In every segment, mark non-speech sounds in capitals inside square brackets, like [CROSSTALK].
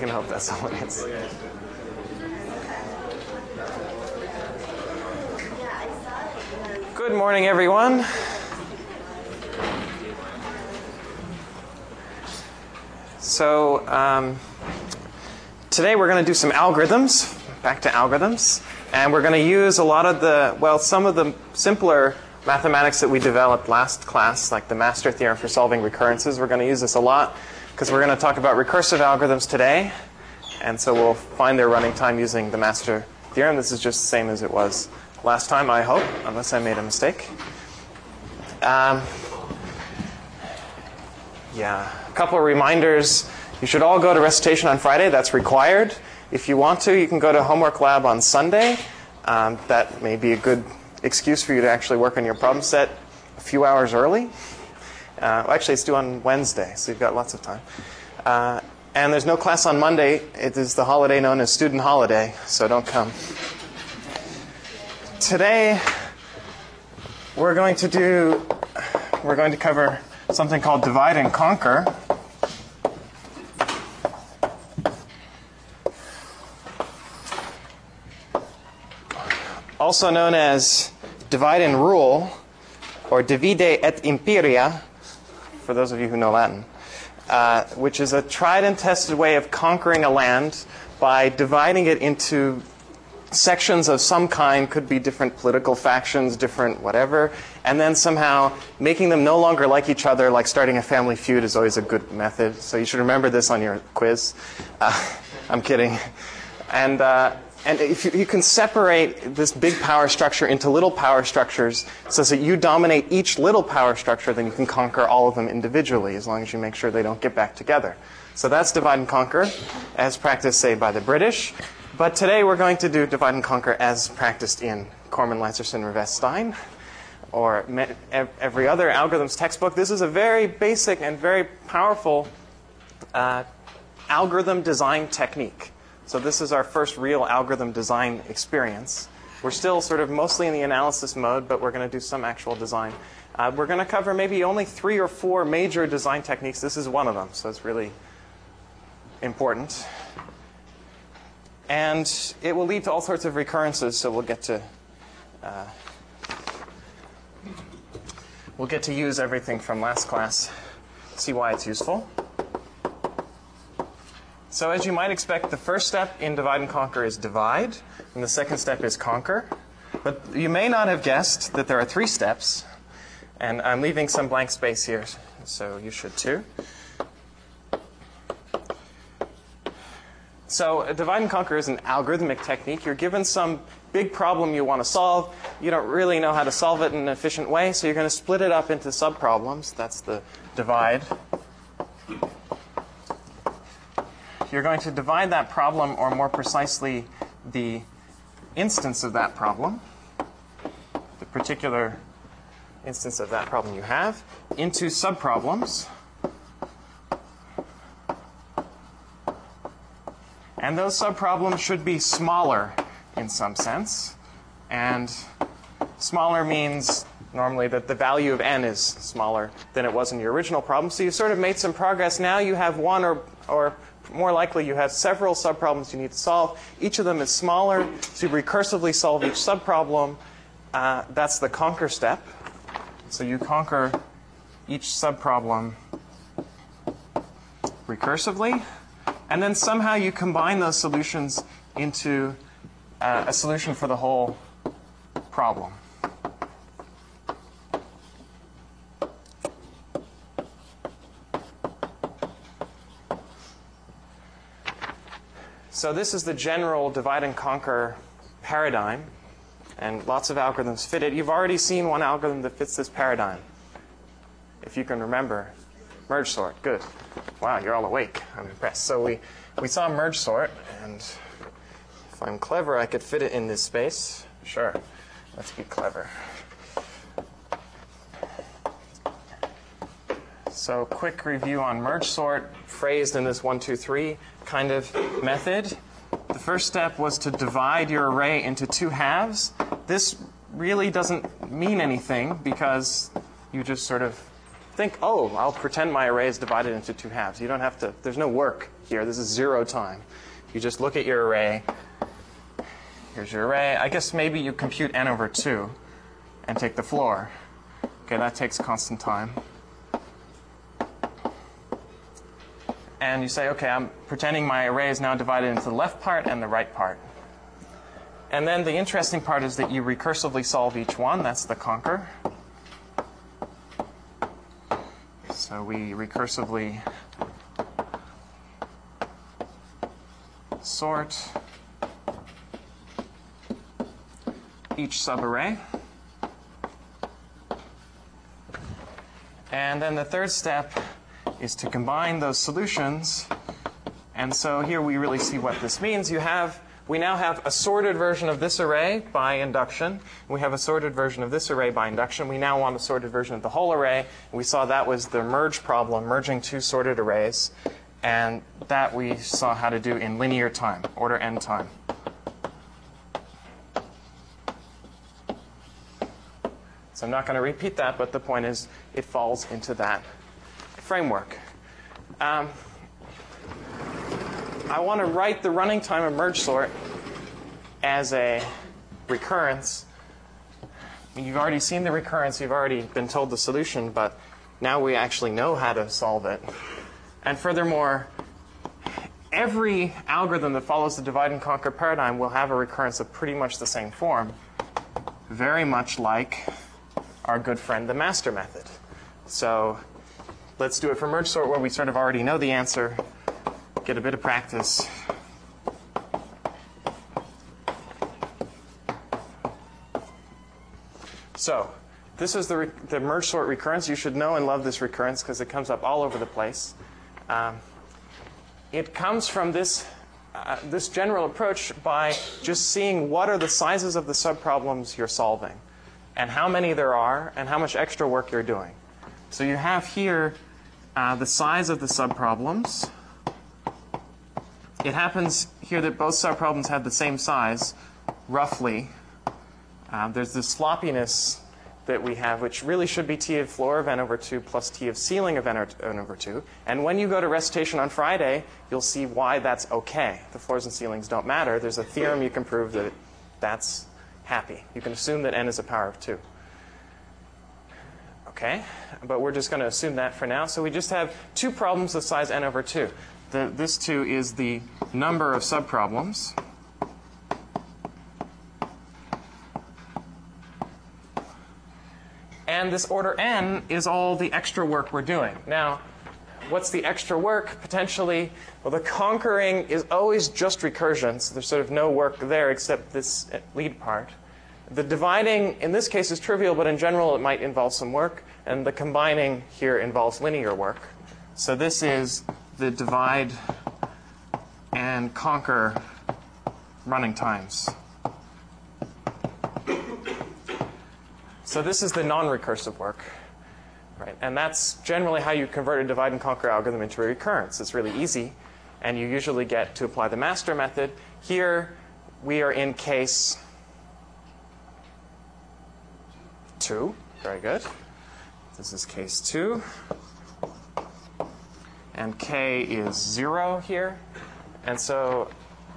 can hope all it is. Good morning, everyone. So, um, today we're going to do some algorithms, back to algorithms, and we're going to use a lot of the, well, some of the simpler mathematics that we developed last class, like the master theorem for solving recurrences. We're going to use this a lot because we're going to talk about recursive algorithms today, and so we'll find their running time using the master theorem. This is just the same as it was last time, I hope, unless I made a mistake. Um, yeah, a couple of reminders. You should all go to recitation on Friday. That's required. If you want to, you can go to homework lab on Sunday. Um, that may be a good excuse for you to actually work on your problem set a few hours early. Uh, well, actually, it's due on Wednesday, so you've got lots of time. Uh, and there's no class on Monday. It is the holiday known as student holiday, so don't come. Today, we're going to do, we're going to cover something called divide and conquer. Also known as divide and rule, or divide et imperia, for those of you who know Latin, uh, which is a tried and tested way of conquering a land by dividing it into sections of some kind, could be different political factions, different whatever, and then somehow making them no longer like each other, like starting a family feud is always a good method. So you should remember this on your quiz. Uh, [LAUGHS] I'm kidding. And, uh, and if you, you, can separate this big power structure into little power structures so that you dominate each little power structure, then you can conquer all of them individually as long as you make sure they don't get back together. So that's divide and conquer, as practiced, say, by the British. But today we're going to do divide and conquer as practiced in Cormen, Leiserson, Rivest, Stein, or every other algorithms textbook. This is a very basic and very powerful uh, algorithm design technique. So this is our first real algorithm design experience. We're still sort of mostly in the analysis mode, but we're going to do some actual design. Uh, we're going to cover maybe only three or four major design techniques. This is one of them, so it's really important. And it will lead to all sorts of recurrences, so we'll get to uh, we'll get to use everything from last class, see why it's useful. So as you might expect, the first step in divide and conquer is divide, and the second step is conquer. But you may not have guessed that there are three steps, and I'm leaving some blank space here, so you should too. So divide and conquer is an algorithmic technique. You're given some big problem you want to solve. You don't really know how to solve it in an efficient way, so you're going to split it up into subproblems. That's the divide. You're going to divide that problem, or more precisely, the instance of that problem, the particular instance of that problem you have, into subproblems. And those subproblems should be smaller in some sense. And smaller means normally that the value of n is smaller than it was in your original problem. So you sort of made some progress. Now you have one or, or more likely you have several subproblems you need to solve. Each of them is smaller, so you recursively solve each subproblem. Uh, that's the conquer step. So you conquer each subproblem recursively. And then somehow you combine those solutions into uh, a solution for the whole problem. So this is the general divide and conquer paradigm, and lots of algorithms fit it. You've already seen one algorithm that fits this paradigm, if you can remember. Merge sort, good. Wow, you're all awake. I'm impressed. So we, we saw merge sort, and if I'm clever, I could fit it in this space. Sure, let's be clever. So quick review on merge sort, phrased in this one, two, three kind of method. The first step was to divide your array into two halves. This really doesn't mean anything because you just sort of think, oh, I'll pretend my array is divided into two halves. You don't have to, there's no work here. This is zero time. You just look at your array. Here's your array. I guess maybe you compute n over 2 and take the floor. Okay, that takes constant time. And you say, okay, I'm pretending my array is now divided into the left part and the right part. And then the interesting part is that you recursively solve each one. That's the conquer. So we recursively sort each subarray. And then the third step is to combine those solutions. And so here we really see what this means. You have we now have a sorted version of this array by induction. We have a sorted version of this array by induction. We now want a sorted version of the whole array. We saw that was the merge problem, merging two sorted arrays. And that we saw how to do in linear time, order n time. So I'm not going to repeat that, but the point is it falls into that framework. Um, I want to write the running time of merge sort as a recurrence. You've already seen the recurrence, you've already been told the solution, but now we actually know how to solve it. And furthermore, every algorithm that follows the divide and conquer paradigm will have a recurrence of pretty much the same form, very much like our good friend the master method. So let's do it for merge sort where we sort of already know the answer get a bit of practice. So, this is the, the merge sort recurrence. You should know and love this recurrence because it comes up all over the place. Um, it comes from this, uh, this general approach by just seeing what are the sizes of the subproblems you're solving and how many there are and how much extra work you're doing. So you have here uh, the size of the subproblems. It happens here that both subproblems have the same size, roughly. Uh, there's this sloppiness that we have, which really should be t of floor of n over 2 plus t of ceiling of n over 2. And when you go to recitation on Friday, you'll see why that's okay. The floors and ceilings don't matter. There's a theorem you can prove that that's happy. You can assume that n is a power of 2. Okay? But we're just going to assume that for now. So we just have two problems of size n over 2 the, this 2 is the number of subproblems. And this order n is all the extra work we're doing. Now, what's the extra work potentially? Well, the conquering is always just recursion, so there's sort of no work there except this lead part. The dividing in this case is trivial, but in general it might involve some work. And the combining here involves linear work. So this is the divide and conquer running times. So this is the non-recursive work. Right? And that's generally how you convert a divide and conquer algorithm into a recurrence. It's really easy. And you usually get to apply the master method. Here, we are in case 2. Very good. This is case 2 and k is 0 here. And so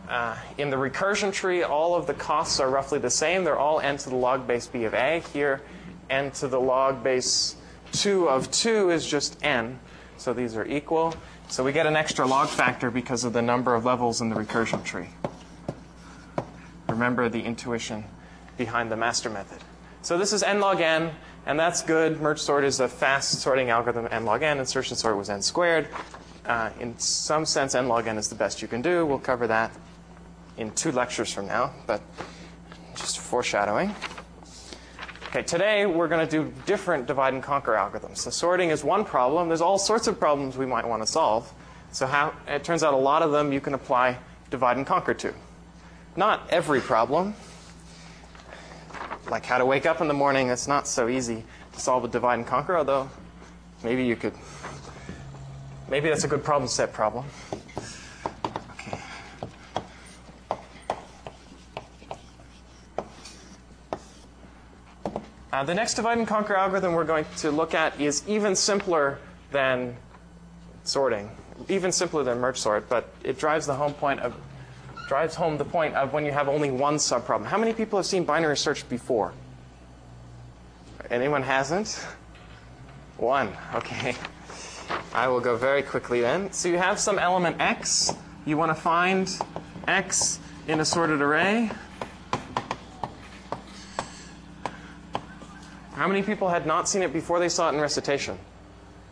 uh, in the recursion tree, all of the costs are roughly the same. They're all n to the log base b of a. Here, n to the log base 2 of 2 is just n. So these are equal. So we get an extra log factor because of the number of levels in the recursion tree. Remember the intuition behind the master method. So this is n log n. And that's good. Merge sort is a fast sorting algorithm, n log n. Insertion sort was n squared. Uh, in some sense, n log n is the best you can do. We'll cover that in two lectures from now, but just foreshadowing. Okay, today we're going to do different divide and conquer algorithms. So sorting is one problem. There's all sorts of problems we might want to solve. So how, it turns out a lot of them you can apply divide and conquer to. Not every problem, like how to wake up in the morning, it's not so easy to solve a divide and conquer, although maybe you could, maybe that's a good problem set problem. Okay. Uh, the next divide and conquer algorithm we're going to look at is even simpler than sorting, even simpler than merge sort, but it drives the home point of drives home the point of when you have only one subproblem. How many people have seen binary search before? Anyone hasn't? One. Okay. I will go very quickly then. So you have some element x. You want to find x in a sorted array. How many people had not seen it before they saw it in recitation?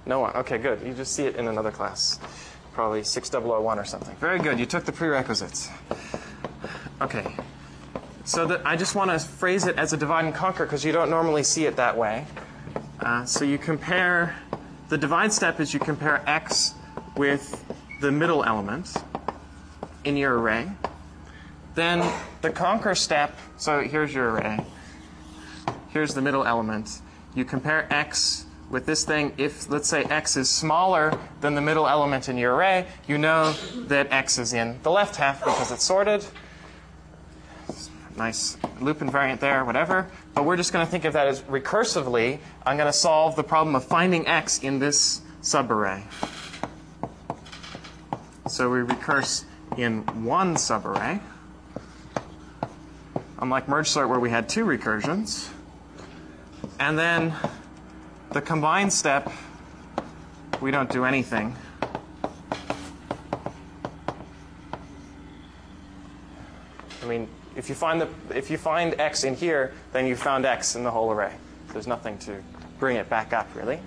No one. Okay, good. You just see it in another class. Probably 6001 or something. Very good. You took the prerequisites. Okay. So that I just want to phrase it as a divide and conquer because you don't normally see it that way. Uh, so you compare, the divide step is you compare x with the middle element in your array. Then the conquer step, so here's your array. Here's the middle element. You compare x with this thing. If, let's say, x is smaller than the middle element in your array, you know that x is in the left half because it's sorted. Nice loop invariant there, whatever. But we're just going to think of that as recursively. I'm going to solve the problem of finding x in this subarray. So we recurse in one subarray. Unlike merge sort where we had two recursions. And then the combine step, we don't do anything. I mean, if you find the if you find x in here, then you found x in the whole array. There's nothing to bring it back up really.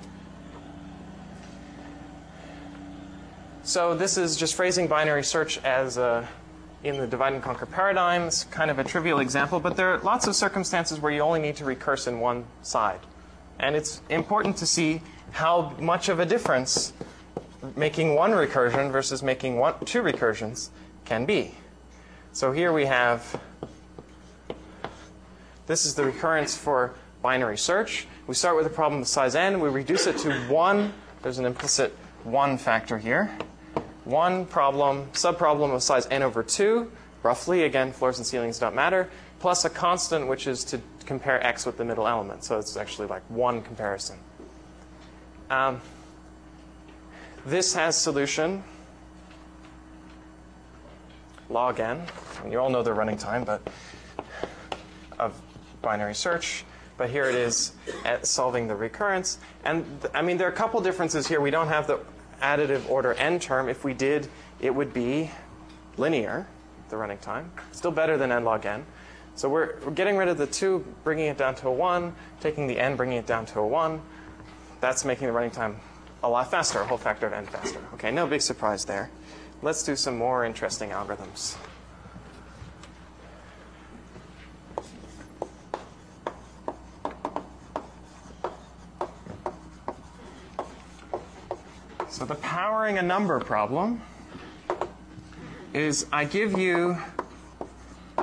So this is just phrasing binary search as a, in the divide and conquer paradigms, kind of a trivial example, but there are lots of circumstances where you only need to recurse in one side. And it's important to see how much of a difference making one recursion versus making one, two recursions can be. So here we have this is the recurrence for binary search. We start with a problem of size n. We reduce it to one. There's an implicit one factor here. One problem, subproblem of size n over 2, roughly. Again, floors and ceilings don't matter. Plus a constant, which is to compare x with the middle element. So it's actually like one comparison. Um, this has solution log n. And you all know the running time, but of binary search. But here it is at solving the recurrence. And th- I mean, there are a couple differences here. We don't have the additive order n term. If we did, it would be linear, the running time. Still better than n log n. So we're, we're getting rid of the 2, bringing it down to a 1, taking the n, bringing it down to a 1. That's making the running time a lot faster, a whole factor of n faster. Okay, no big surprise there. Let's do some more interesting algorithms. So the powering a number problem is I give you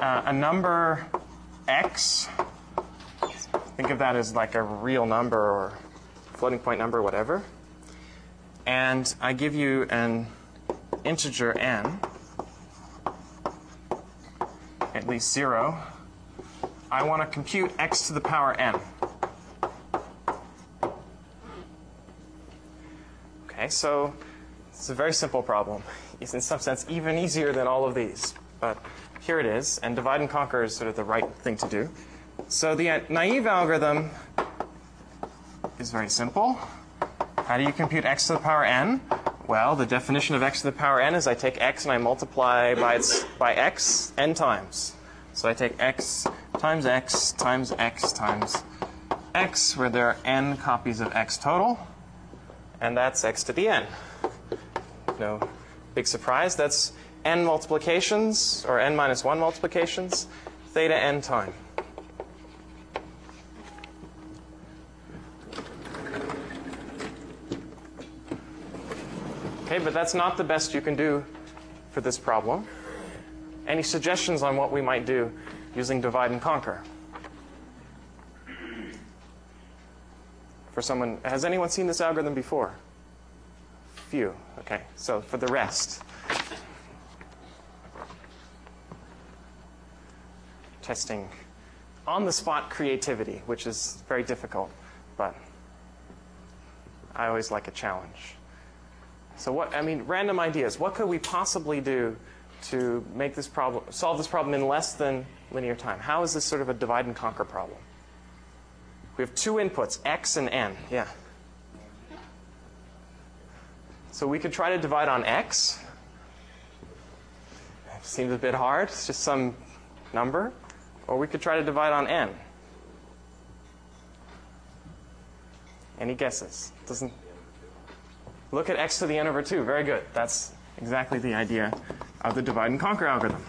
uh, a number x. Think of that as like a real number or floating point number, whatever. And I give you an integer n, at least 0. I want to compute x to the power n. Okay, so it's a very simple problem. It's in some sense even easier than all of these. But here it is, and divide and conquer is sort of the right thing to do. So the naive algorithm is very simple. How do you compute x to the power n? Well, the definition of x to the power n is I take x and I multiply by, its, by x n times. So I take x times x times x times x, where there are n copies of x total and that's x to the n. No big surprise. That's n multiplications, or n minus 1 multiplications, theta n time. Okay, but that's not the best you can do for this problem. Any suggestions on what we might do using divide and conquer? For someone, has anyone seen this algorithm before? Few. Okay, so for the rest, testing on the spot creativity, which is very difficult, but I always like a challenge. So what I mean, random ideas. What could we possibly do to make this problem solve this problem in less than linear time? How is this sort of a divide and conquer problem? We have two inputs, x and n. Yeah. So we could try to divide on x. Seems a bit hard. It's just some number. Or we could try to divide on n. Any guesses? Doesn't look at x to the n over 2. Very good. That's exactly the idea of the divide and conquer algorithm.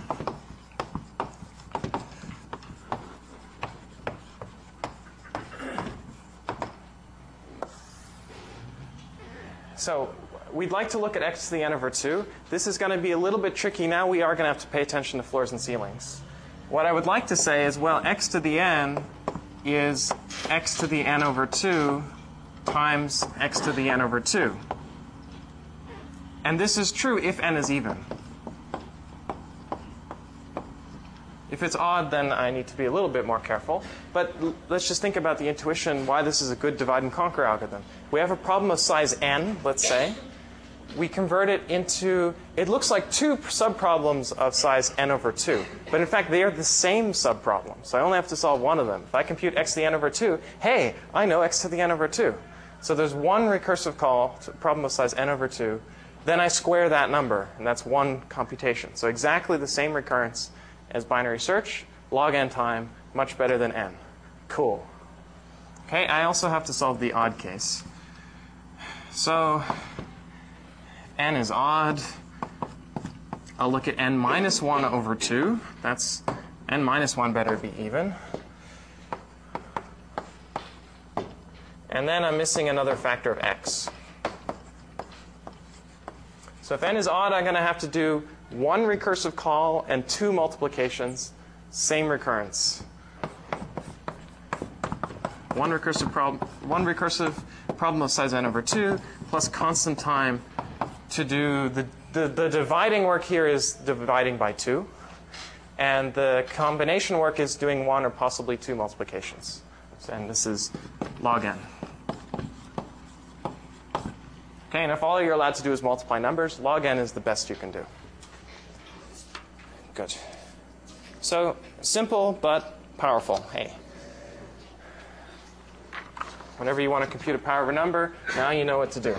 So we'd like to look at x to the n over 2. This is going to be a little bit tricky. Now we are going to have to pay attention to floors and ceilings. What I would like to say is, well, x to the n is x to the n over 2 times x to the n over 2. And this is true if n is even. If it's odd, then I need to be a little bit more careful. But let's just think about the intuition why this is a good divide and conquer algorithm. We have a problem of size n, let's say. We convert it into, it looks like two subproblems of size n over 2. But in fact, they are the same subproblem. So I only have to solve one of them. If I compute x to the n over 2, hey, I know x to the n over 2. So there's one recursive call to problem of size n over 2. Then I square that number, and that's one computation. So exactly the same recurrence as binary search, log n time, much better than n. Cool. Okay, I also have to solve the odd case. So n is odd. I'll look at n minus 1 over 2. That's n minus 1 better be even. And then I'm missing another factor of x. So if n is odd, I'm going to have to do one recursive call and two multiplications, same recurrence. One recursive problem, one recursive problem of size n over 2 plus constant time to do the, the, the dividing work here is dividing by 2. And the combination work is doing one or possibly two multiplications. And this is log n. Okay, and if all you're allowed to do is multiply numbers, log n is the best you can do. Good. So simple but powerful. Hey. Whenever you want to compute a power of a number, now you know what to do.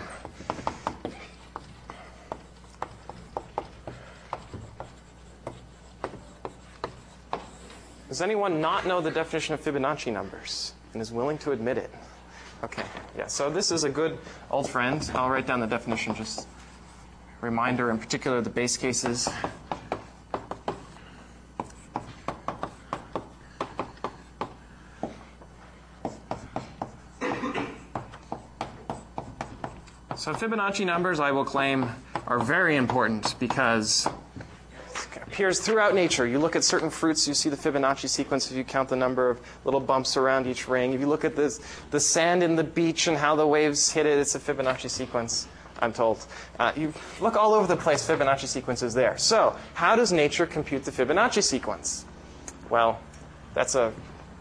Does anyone not know the definition of Fibonacci numbers and is willing to admit it? Okay, yeah, so this is a good old friend. I'll write down the definition, just reminder, in particular, the base cases. So Fibonacci numbers, I will claim, are very important because appears throughout nature. You look at certain fruits, you see the Fibonacci sequence if you count the number of little bumps around each ring. If you look at this, the sand in the beach and how the waves hit it, it's a Fibonacci sequence, I'm told. Uh, you look all over the place, Fibonacci sequences there. So, how does nature compute the Fibonacci sequence? Well, that's a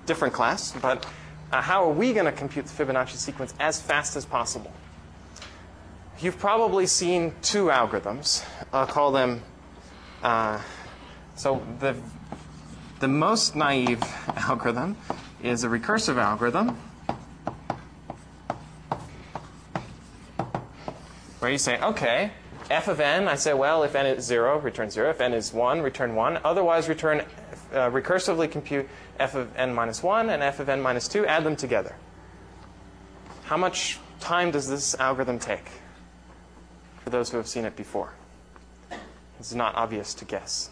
different class, but uh, how are we going to compute the Fibonacci sequence as fast as possible? You've probably seen two algorithms. I'll call them. Uh, so the the most naive [LAUGHS] algorithm is a recursive algorithm, where you say, okay, f of n. I say, well, if n is zero, return zero. If n is one, return one. Otherwise, return uh, recursively compute f of n minus one and f of n minus two. Add them together. How much time does this algorithm take? for those who have seen it before. It's not obvious to guess.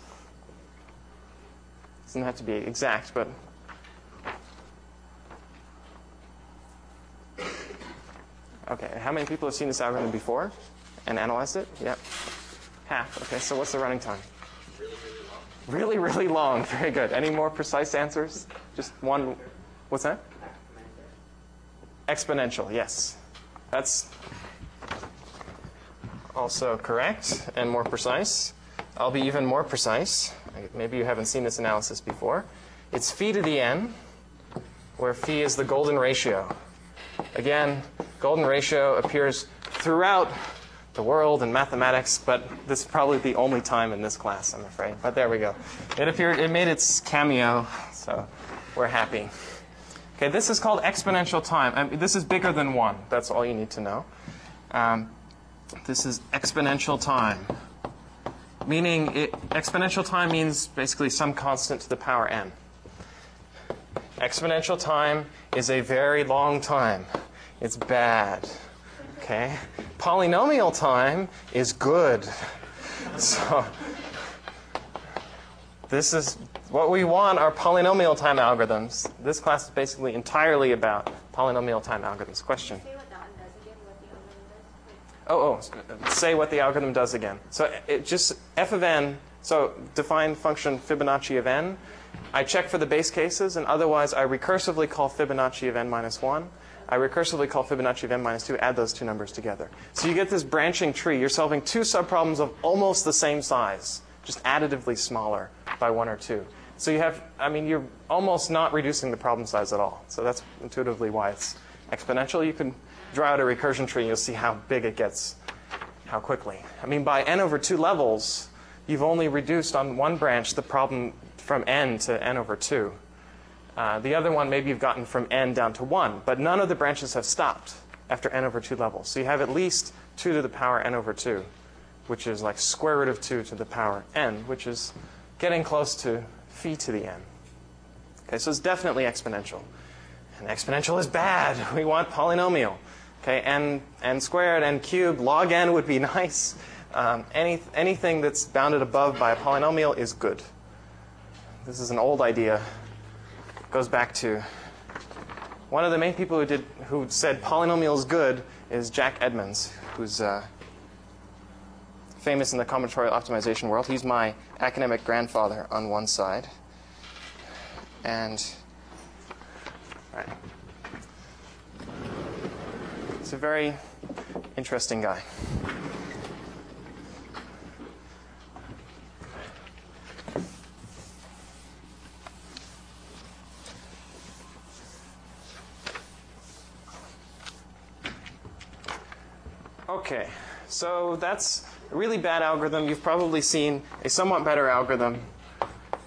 It doesn't have to be exact, but. Okay, how many people have seen this algorithm before and analyzed it? Yep. Half. Okay, so what's the running time? Really, really long. [LAUGHS] Very good. Any more precise answers? Just one. What's that? Exponential, yes. That's also correct and more precise. I'll be even more precise. Maybe you haven't seen this analysis before. It's phi to the n where phi is the golden ratio. Again, golden ratio appears throughout the world in mathematics, but this is probably the only time in this class, I'm afraid. But there we go. It appeared, it made its cameo, so we're happy. Okay, this is called exponential time. I mean, this is bigger than one. That's all you need to know. Um, this is exponential time, meaning it, exponential time means basically some constant to the power n. Exponential time is a very long time. It's bad. Okay? Polynomial time is good. So, this is what we want are polynomial time algorithms. This class is basically entirely about polynomial time algorithms. Question? Oh, oh, uh, say what the algorithm does again. So uh, it just f of n, so define function Fibonacci of n. I check for the base cases, and otherwise I recursively call Fibonacci of n minus 1. I recursively call Fibonacci of n minus 2, add those two numbers together. So you get this branching tree. You're solving two subproblems of almost the same size, just additively smaller by one or two. So you have, I mean, you're almost not reducing the problem size at all. So that's intuitively why it's exponential. You can draw out a recursion tree you'll see how big it gets, how quickly. I mean, by n over two levels, you've only reduced on one branch the problem from n to n over 2. Uh, the other one, maybe you've gotten from n down to 1, but none of the branches have stopped after n over 2 levels. So you have at least 2 to the power n over 2, which is like square root of 2 to the power n, which is getting close to phi to the n. Okay, so it's definitely exponential. And exponential is bad. [LAUGHS] We want polynomial. Okay, n, n squared, n cubed, log n would be [LAUGHS] nice. Um, any, anything that's bounded above by a polynomial is good. This is an old idea. It goes back to one of the main people who did who said polynomial is good is Jack Edmonds, who's uh, famous in the combinatorial optimization world. He's my academic grandfather on one side, and right, he's a very interesting guy. Okay, so that's a really bad algorithm. You've probably seen a somewhat better algorithm,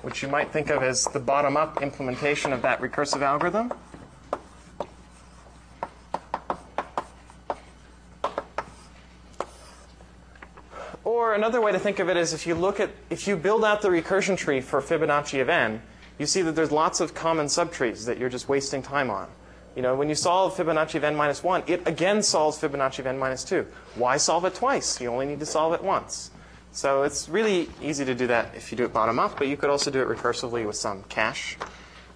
which you might think of as the bottom up implementation of that recursive algorithm. Or another way to think of it is if you look at, if you build out the recursion tree for Fibonacci of n, you see that there's lots of common subtrees that you're just wasting time on. You know, when you solve Fibonacci of n minus 1, it again solves Fibonacci of n minus 2. Why solve it twice? You only need to solve it once. So it's really easy to do that if you do it bottom up, but you could also do it recursively with some cache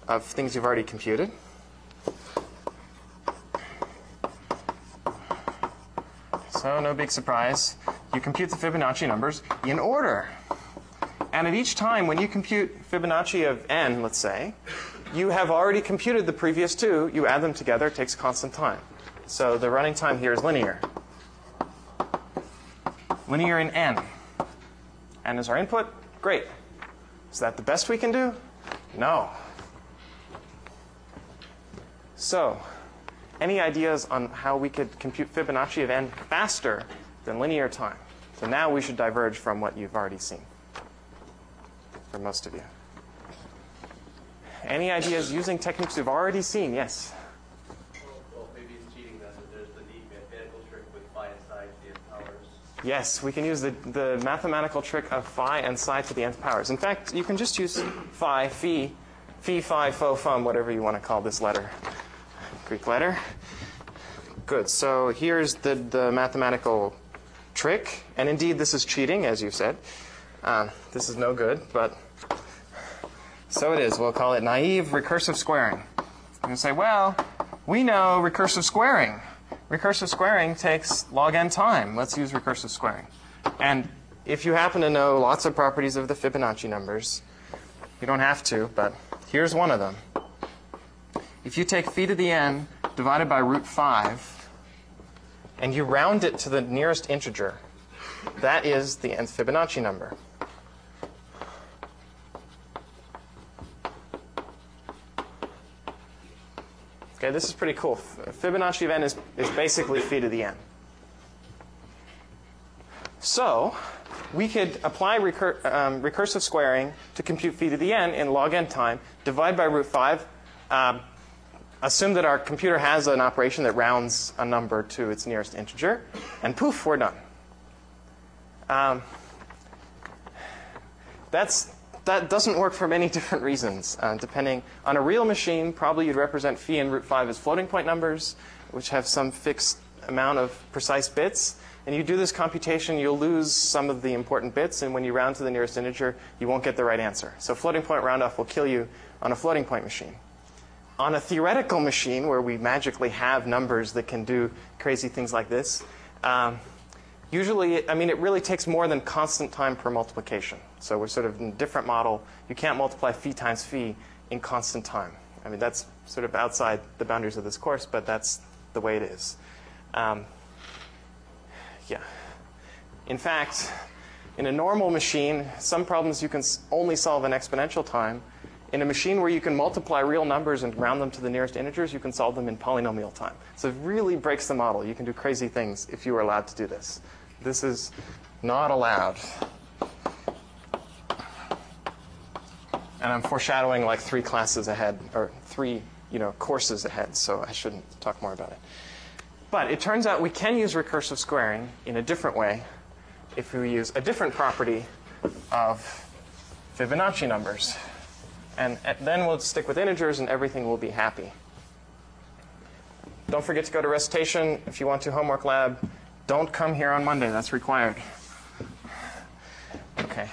of things you've already computed. So no big surprise. You compute the Fibonacci numbers in order. And at each time when you compute Fibonacci of n, let's say, you have already computed the previous two. You add them together, it takes constant time. So the running time here is linear. Linear in n. n is our input. Great. Is that the best we can do? No. So, any ideas on how we could compute Fibonacci of n faster than linear time? So now we should diverge from what you've already seen for most of you. Any ideas using techniques you've already seen? Yes? Well, maybe it's cheating then, but there's the neat mathematical trick with phi and psi to the nth powers. Yes, we can use the, the mathematical trick of phi and psi to the nth powers. In fact, you can just use phi, phi, phi, phi, pho, fum, whatever you want to call this letter. Greek letter. Good. So here's the, the mathematical trick. And indeed, this is cheating, as you said. Uh, this is no good, but so it is. We'll call it naive recursive squaring. You say, well, we know recursive squaring. Recursive squaring takes log n time. Let's use recursive squaring. And if you happen to know lots of properties of the Fibonacci numbers, you don't have to, but here's one of them. If you take phi to the n divided by root 5, and you round it to the nearest integer, that is the nth Fibonacci number. Okay, this is pretty cool. Fibonacci of n is, is basically phi to the n. So, we could apply recur, um, recursive squaring to compute phi to the n in log n time, divide by root 5, um, assume that our computer has an operation that rounds a number to its nearest integer, and poof, we're done. Um, that's, that doesn't work for many [LAUGHS] different reasons. Uh, depending on a real machine, probably you'd represent phi and root 5 as floating point numbers, which have some fixed amount of precise bits. And you do this computation, you'll lose some of the important bits, and when you round to the nearest integer, you won't get the right answer. So floating point roundoff will kill you on a floating point machine. On a theoretical machine where we magically have numbers that can do crazy things like this, um, usually, I mean, it really takes more than constant time per multiplication. So we're sort of in a different model. You can't multiply phi times phi in constant time. I mean, that's sort of outside the boundaries of this course, but that's the way it is. Um, yeah. In fact, in a normal machine, some problems you can only solve in exponential time. In a machine where you can multiply real numbers and round them to the nearest integers, you can solve them in polynomial time. So it really breaks the model. You can do crazy things if you are allowed to do this. This is not allowed. And I'm foreshadowing like three classes ahead, or three you know, courses ahead, so I shouldn't talk more about it. But it turns out we can use recursive squaring in a different way if we use a different property of Fibonacci numbers. And uh, then we'll stick with integers and everything will be happy. Don't forget to go to recitation if you want to homework lab. Don't come here on Monday, that's required. Okay.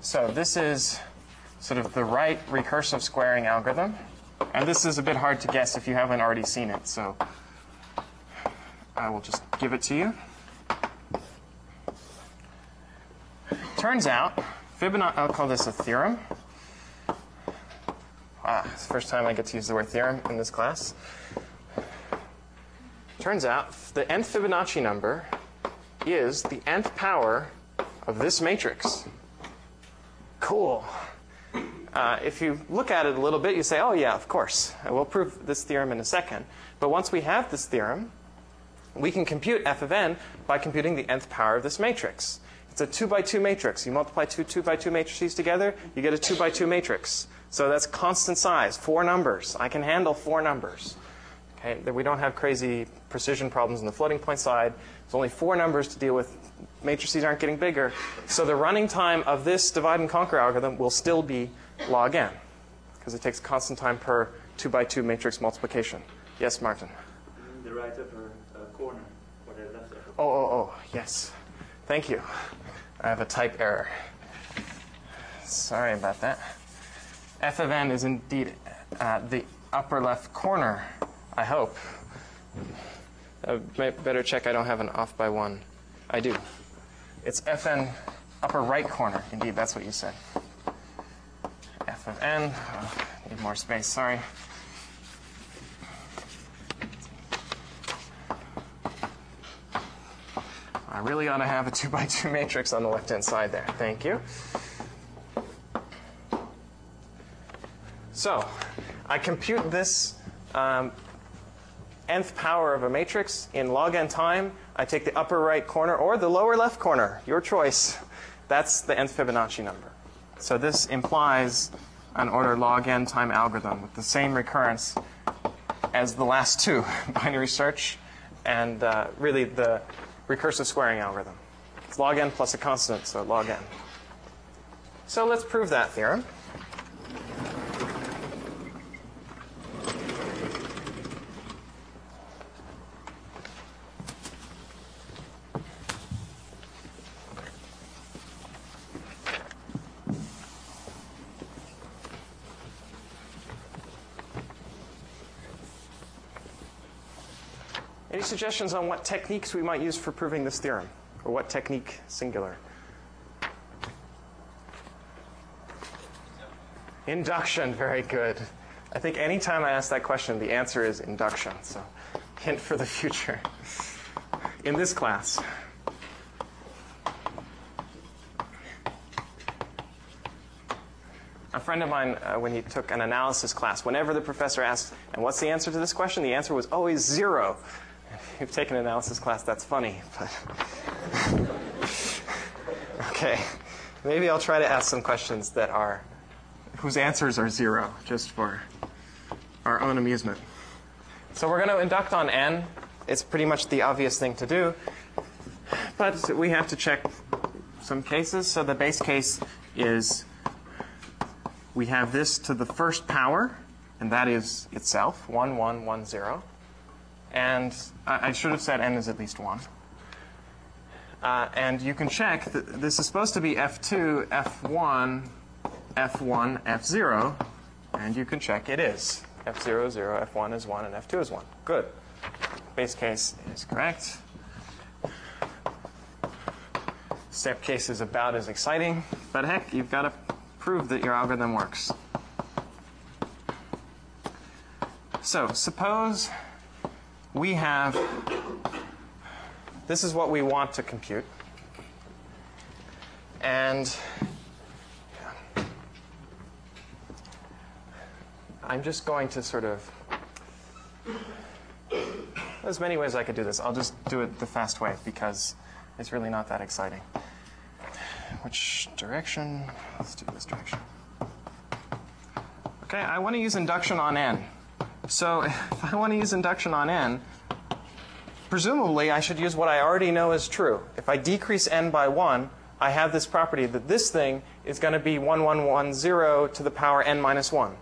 So this is sort of the right recursive squaring algorithm. And this is a bit hard to guess if you haven't already seen it, so I will just give it to you. Turns out Fibonacci, I'll call this a theorem. Ah, it's the first time I get to use the word theorem in this class. Turns out the nth Fibonacci number is the nth power of this matrix. Cool. Uh, if you look at it a little bit, you say, oh, yeah, of course. We'll prove this theorem in a second. But once we have this theorem, we can compute f of n by computing the nth power of this matrix. It's a 2 by 2 matrix. You multiply two 2 by 2 matrices together, you get a 2 by 2 matrix. So that's constant size, four numbers. I can handle four numbers. Okay, we don't have crazy precision problems on the floating point side. There's only four numbers to deal with. Matrices aren't getting bigger. So the running time of this divide and conquer algorithm will still be log n, because it takes constant time per 2 by 2 matrix multiplication. Yes, Martin? The right upper uh, corner, or the left upper Oh, oh, oh, yes. Thank you. I have a type error. Sorry about that. f of n is indeed at the upper left corner, I hope. Uh, better check I don't have an off by one. I do. It's fn upper right corner. Indeed, that's what you said. f of n. Oh, need more space, sorry. I really ought to have a 2 by 2 matrix on the left-hand side there. Thank you. So I compute this um, nth power of a matrix in log n time. I take the upper right corner or the lower left corner, your choice. That's the nth Fibonacci number. So this implies an order log n time algorithm with the same recurrence as the last two, [LAUGHS] binary search and uh, really the recursive squaring algorithm. It's log n plus a constant, so log n. So let's prove that theorem. Suggestions on what techniques we might use for proving this theorem? Or what technique, singular? Induction, very good. I think anytime I ask that question, the answer is induction. So, hint for the future. In this class, a friend of mine, uh, when he took an analysis class, whenever the professor asked, and what's the answer to this question? The answer was always zero. If you've taken an analysis class, that's funny. But [LAUGHS] okay, maybe I'll try to ask some questions that are, whose answers are zero, just for our own amusement. So we're going to induct on n. It's pretty much the obvious thing to do. But we have to check some cases. So the base case is we have this to the first power, and that is itself, 1, 1, 1, 0. And I, I should have said n is at least 1. Uh, and you can check that this is supposed to be f2, f1, f1, f0, and you can check it is. f0 is 0, f1 is 1, and f2 is 1. Good. Base case is correct. Step case is about as exciting, but heck, you've got to prove that your algorithm works. So suppose we have, this is what we want to compute. And I'm just going to sort of, there's many ways I could do this. I'll just do it the fast way because it's really not that exciting. Which direction? Let's do this direction. Okay, I want to use induction on n. So [LAUGHS] if I want to use induction on n, presumably I should use what I already know is true. If I decrease n by 1, I have this property that this thing is going to be 1110 to the power n minus 1.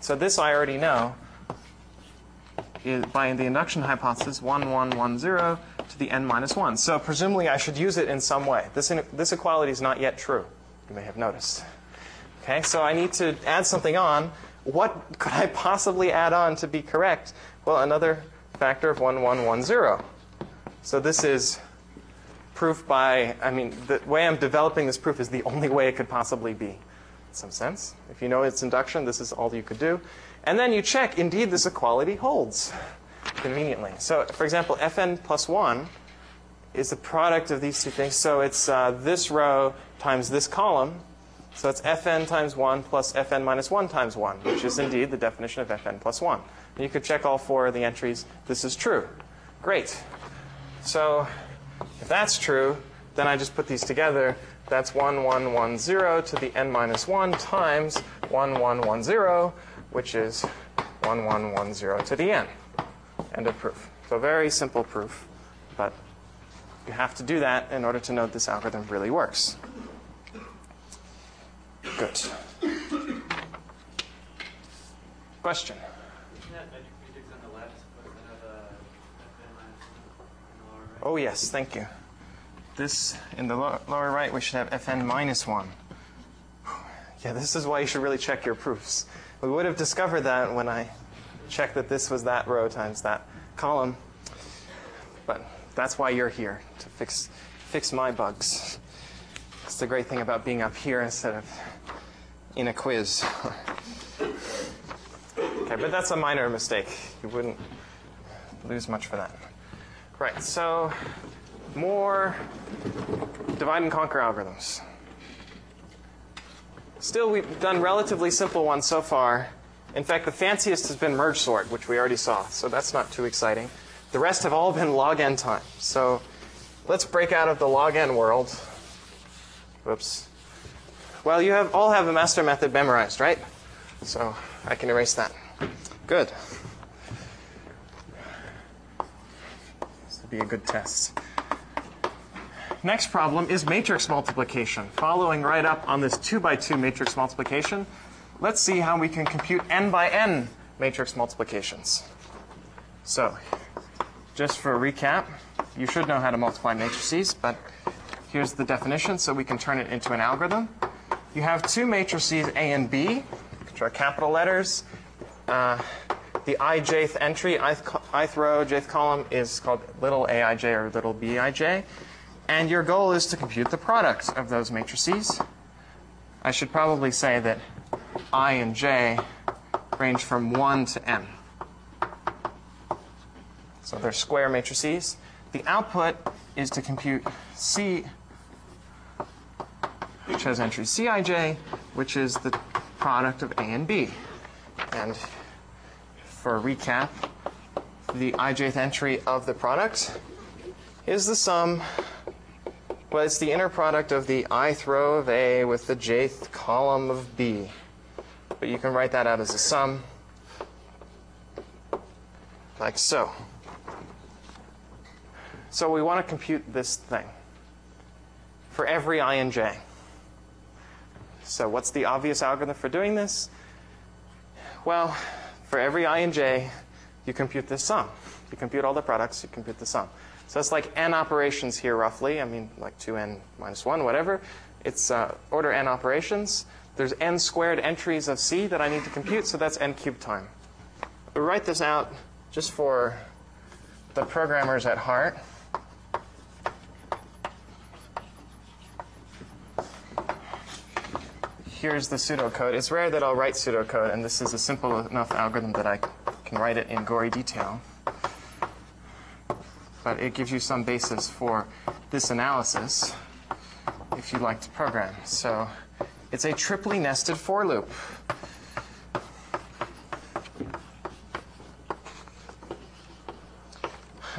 So this I already know is, by the induction hypothesis 1110 to the n minus 1. So presumably I should use it in some way. This, this equality is not yet true, you may have noticed. Okay, so I need to add something on. What could I possibly add on to be correct? Well, another factor of 1110. So this is proof by, I mean, the way I'm developing this proof is the only way it could possibly be, in some sense. If you know it's induction, this is all you could do. And then you check, indeed, this equality holds conveniently. So, for example, fn plus 1 is the product of these two things. So it's uh, this row times this column. So it's fn times 1 plus fn minus 1 times 1, which is indeed the definition of fn plus 1. And you could check all four of the entries. This is true. Great. So if that's true, then I just put these together. That's 1110 to the n minus 1 times 1110, which is 1110 to the n. End of proof. So very simple proof, but you have to do that in order to know this algorithm really works. Right? Oh, yes, thank you. This, in the lo- lower right, we should have fn minus 1. Yeah, this is why you should really check your proofs. We would have discovered that when I checked that this was that row times that column. But that's why you're here, to fix, fix my bugs. It's the great thing about being up here instead of in a quiz. okay, but that's a minor mistake. You wouldn't lose much for that. Right, so more divide and conquer algorithms. Still, we've done relatively simple ones so far. In fact, the fanciest has been merge sort, which we already saw, so that's not too exciting. The rest have all been log n time. So let's break out of the log n world. Whoops. Well, you have all have a master method memorized, right? So I can erase that. Good. This would be a good test. Next problem is matrix multiplication. Following right up on this 2 by 2 matrix multiplication, let's see how we can compute n by n matrix multiplications. So, just for a recap, you should know how to multiply matrices, but here's the definition so we can turn it into an algorithm. You have two matrices A and B, which are capital letters. Uh, the ijth entry, ith, row, jth column is called little aij or little bij. And your goal is to compute the product of those matrices. I should probably say that i and j range from 1 to n. So they're square matrices. The output is to compute C, which has entry Cij, which is the product of A and B. And for a recap, the ijth entry of the product is the sum, well, it's the inner product of the ith row of A with the jth column of B. But you can write that out as a sum, like so. So we want to compute this thing for every i and j. So what's the obvious algorithm for doing this? Well, for every i and j, you compute this sum. You compute all the products, you compute the sum. So it's like n operations here roughly. I mean, like 2n minus 1, whatever. It's uh, order n operations. There's n squared entries of C that I need to compute, so that's n cubed time. We write this out just for the programmers at heart. Here's the pseudocode. It's rare that I'll write pseudocode, and this is a simple enough algorithm that I can write it in gory detail. But it gives you some basis for this analysis if you'd like to program. So it's a triply nested for loop. [LAUGHS]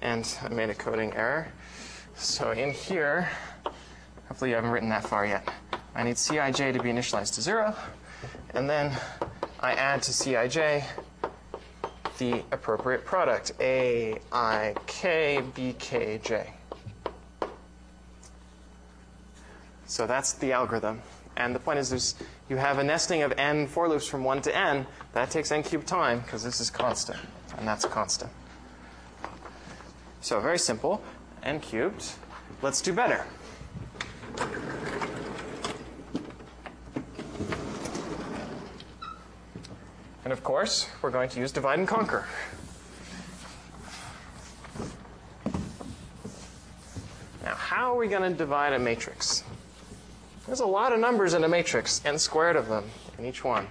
and I made a coding error. So in here, hopefully you haven't written that far yet. I need Cij to be initialized to zero, and then I add to Cij the appropriate product, A, I, K, B, K, J. So that's the algorithm. And the point is there's, you have a nesting of n for loops from 1 to n. That takes n cubed time because this is constant, and that's constant. So very simple, n cubed. Let's do better. And of course, we're going to use divide and conquer. Now, how are we going to divide a matrix? There's a lot of numbers in a matrix, n squared of them in each one.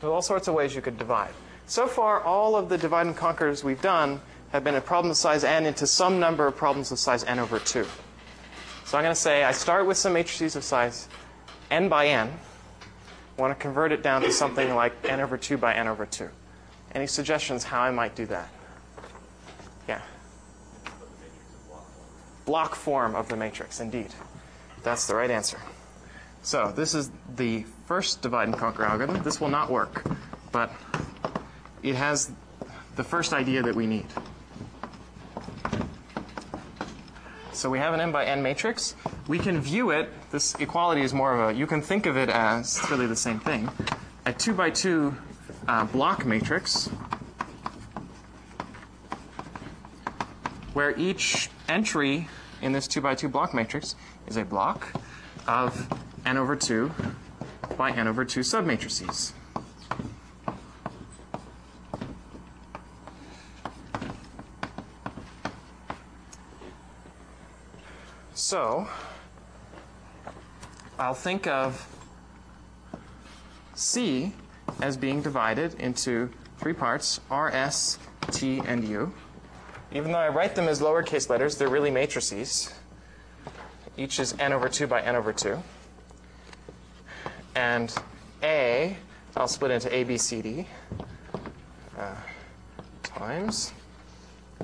There's all sorts of ways you could divide. So far, all of the divide and conquers we've done have been a problem of size n into some number of problems of size n over 2. So I'm going to say I start with some matrices of size n by n. Want to convert it down to something like n over 2 by n over 2. Any suggestions how I might do that? Yeah. Block form of the matrix, indeed. That's the right answer. So this is the first divide and conquer algorithm. This will not work, but it has the first idea that we need. So we have an n by n matrix. We can view it, this equality is more of a, you can think of it as, it's really the same thing, a 2 by 2 uh, block matrix where each entry in this 2 by 2 block matrix is a block of n over 2 by n over 2 submatrices. So, I'll think of C as being divided into three parts R, S, T, and U. Even though I write them as lowercase letters, they're really matrices. Each is n over 2 by n over 2. And A, I'll split into A, B, C, D uh, times.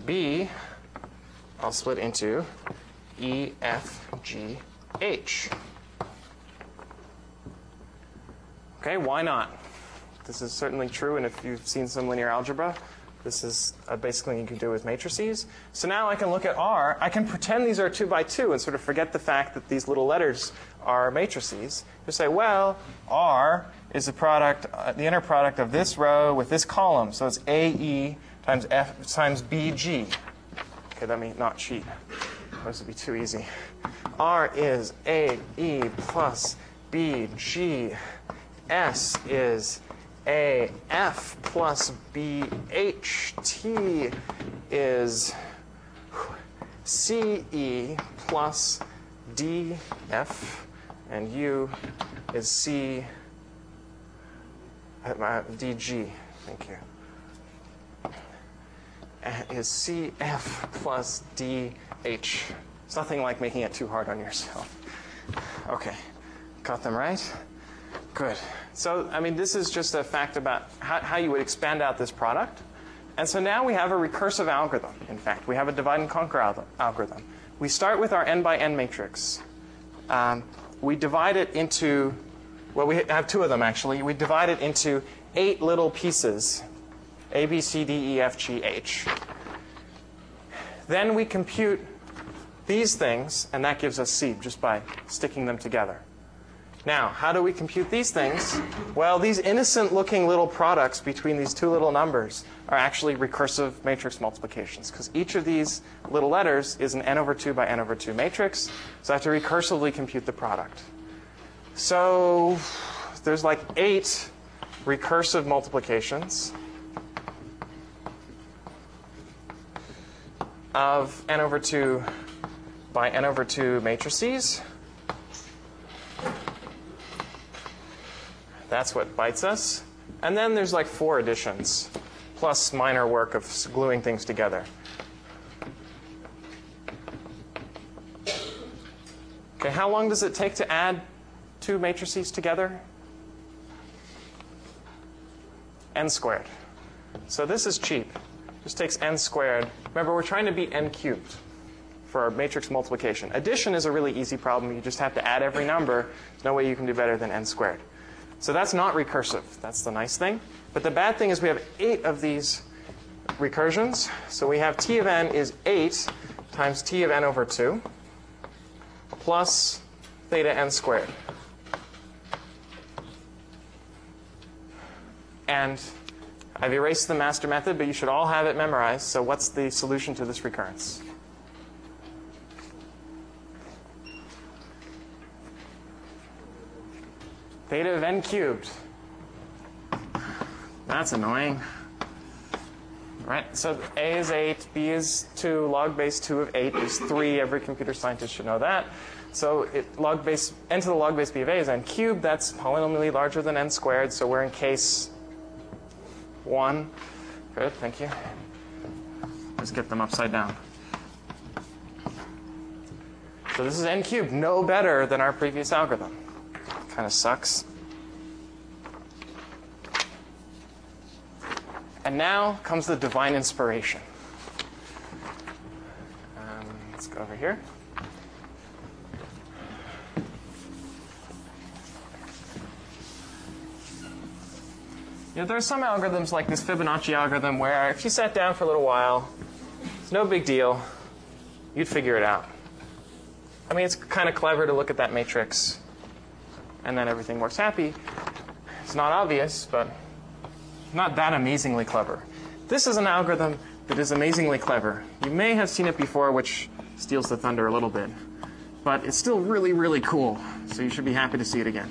B, I'll split into E, F, G, H. Okay, why not? This is certainly true, and if you've seen some linear algebra, this is a basic thing you can do with matrices. So now I can look at R. I can pretend these are 2 by 2 and sort of forget the fact that these little letters are matrices. Just say, well, R is the product, uh, the inner product of this row with this column. So it's AE times F times BG. Okay, let me not cheat. This would be too easy. R is AE plus BG. S is AF plus BH. T is CE plus DF. And U is C uh, DG. Thank you. Is CF plus DH. It's nothing like making it too hard on yourself. Okay, got them right? Good. So, I mean, this is just a fact about how, how you would expand out this product. And so now we have a recursive algorithm. In fact, we have a divide and conquer al- algorithm. We start with our n by n matrix. Um, we divide it into, well, we have two of them actually. We divide it into eight little pieces A, B, C, D, E, F, G, H. Then we compute these things, and that gives us C just by sticking them together. Now, how do we compute these things? Well, these innocent looking little products between these two little numbers are actually recursive matrix multiplications because each of these little letters is an n over 2 by n over 2 matrix. So I have to recursively compute the product. So there's like eight recursive multiplications of n over 2 by n over 2 matrices. That's what bites us. And then there's like four additions, plus minor work of gluing things together. Okay, how long does it take to add two matrices together? n squared. So this is cheap. Just takes n squared. Remember, we're trying to beat n cubed for our matrix multiplication. Addition is a really easy problem. You just have to add every number. There's no way you can do better than n squared. So that's not recursive. That's the nice thing. But the bad thing is we have eight of these recursions. So we have t of n is 8 times t of n over 2 plus theta n squared. And I've erased the master method, but you should all have it memorized. So what's the solution to this recurrence? Theta of n cubed. That's annoying. Right? So A is 8, B is 2, log base 2 of 8 is 3. Every computer scientist should know that. So it, log base, n to the log base b of a is n cubed. That's polynomially larger than n squared. So we're in case 1. Good, thank you. Let's get them upside down. So this is n cubed, no better than our previous algorithm. Kind of sucks. And now comes the divine inspiration. Um, let's go over here. You know, there are some algorithms like this Fibonacci algorithm where if you sat down for a little while, it's no big deal, you'd figure it out. I mean, it's kind of clever to look at that matrix and then everything works happy. It's not obvious, but not that amazingly clever. This is an algorithm that is amazingly clever. You may have seen it before, which steals the thunder a little bit, but it's still really, really cool, so you should be happy to see it again.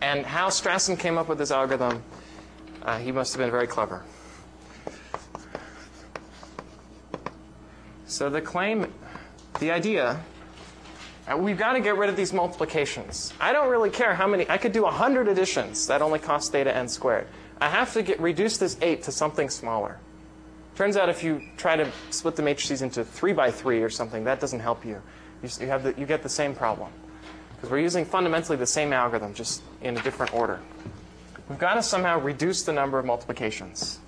And how Strassen came up with this algorithm, uh, he must have been very clever. So the claim, the idea, Uh, we've got to get rid of these multiplications. I don't really care how many. I could do 100 additions. That only costs theta n squared. I have to get reduce this 8 to something smaller. Turns out if you try to split the matrices into 3 by 3 or something, that doesn't help you. You, you, have the, you get the same problem. Because we're using fundamentally the same algorithm, just in a different order. We've got to somehow reduce the number of multiplications.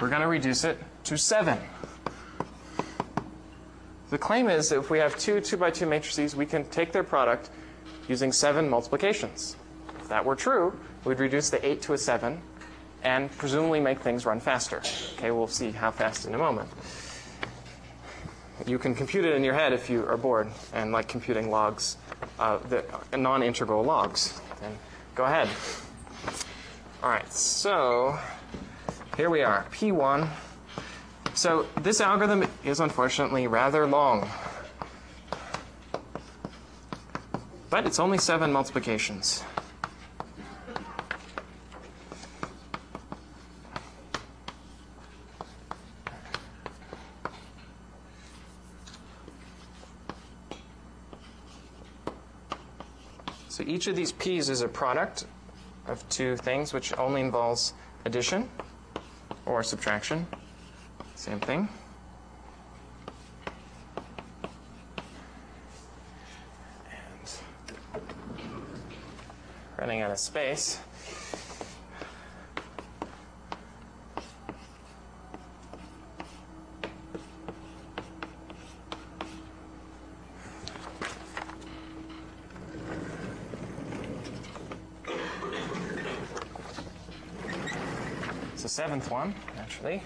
We're going to reduce it to 7. The claim is if we have two 2 by 2 matrices, we can take their product using 7 multiplications. If that were true, we'd reduce the 8 to a 7 and presumably make things run faster. Okay, we'll see how fast in a moment. You can compute it in your head if you are bored and like computing logs, uh, the uh, non-integral logs. Then go ahead. All right, so here we are, P1. So this algorithm is unfortunately rather long. But it's only seven multiplications. So each of these p's is a product of two things which only involves addition or subtraction. Same thing. And running out of space. It's the seventh one, actually.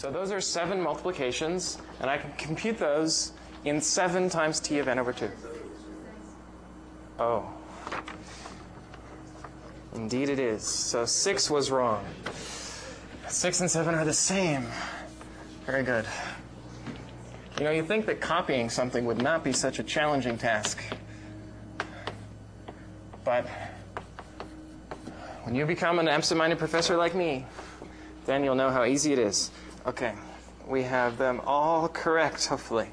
So those are seven multiplications, and I can compute those in seven times t of n over 2. Oh. Indeed it is. So 6 was wrong. 6 and 7 are the same. Very good. You know, you think that copying something would not be such a challenging task. But when you become an absent-minded professor like me, then you'll know how easy it is. Okay, we have them all correct, hopefully.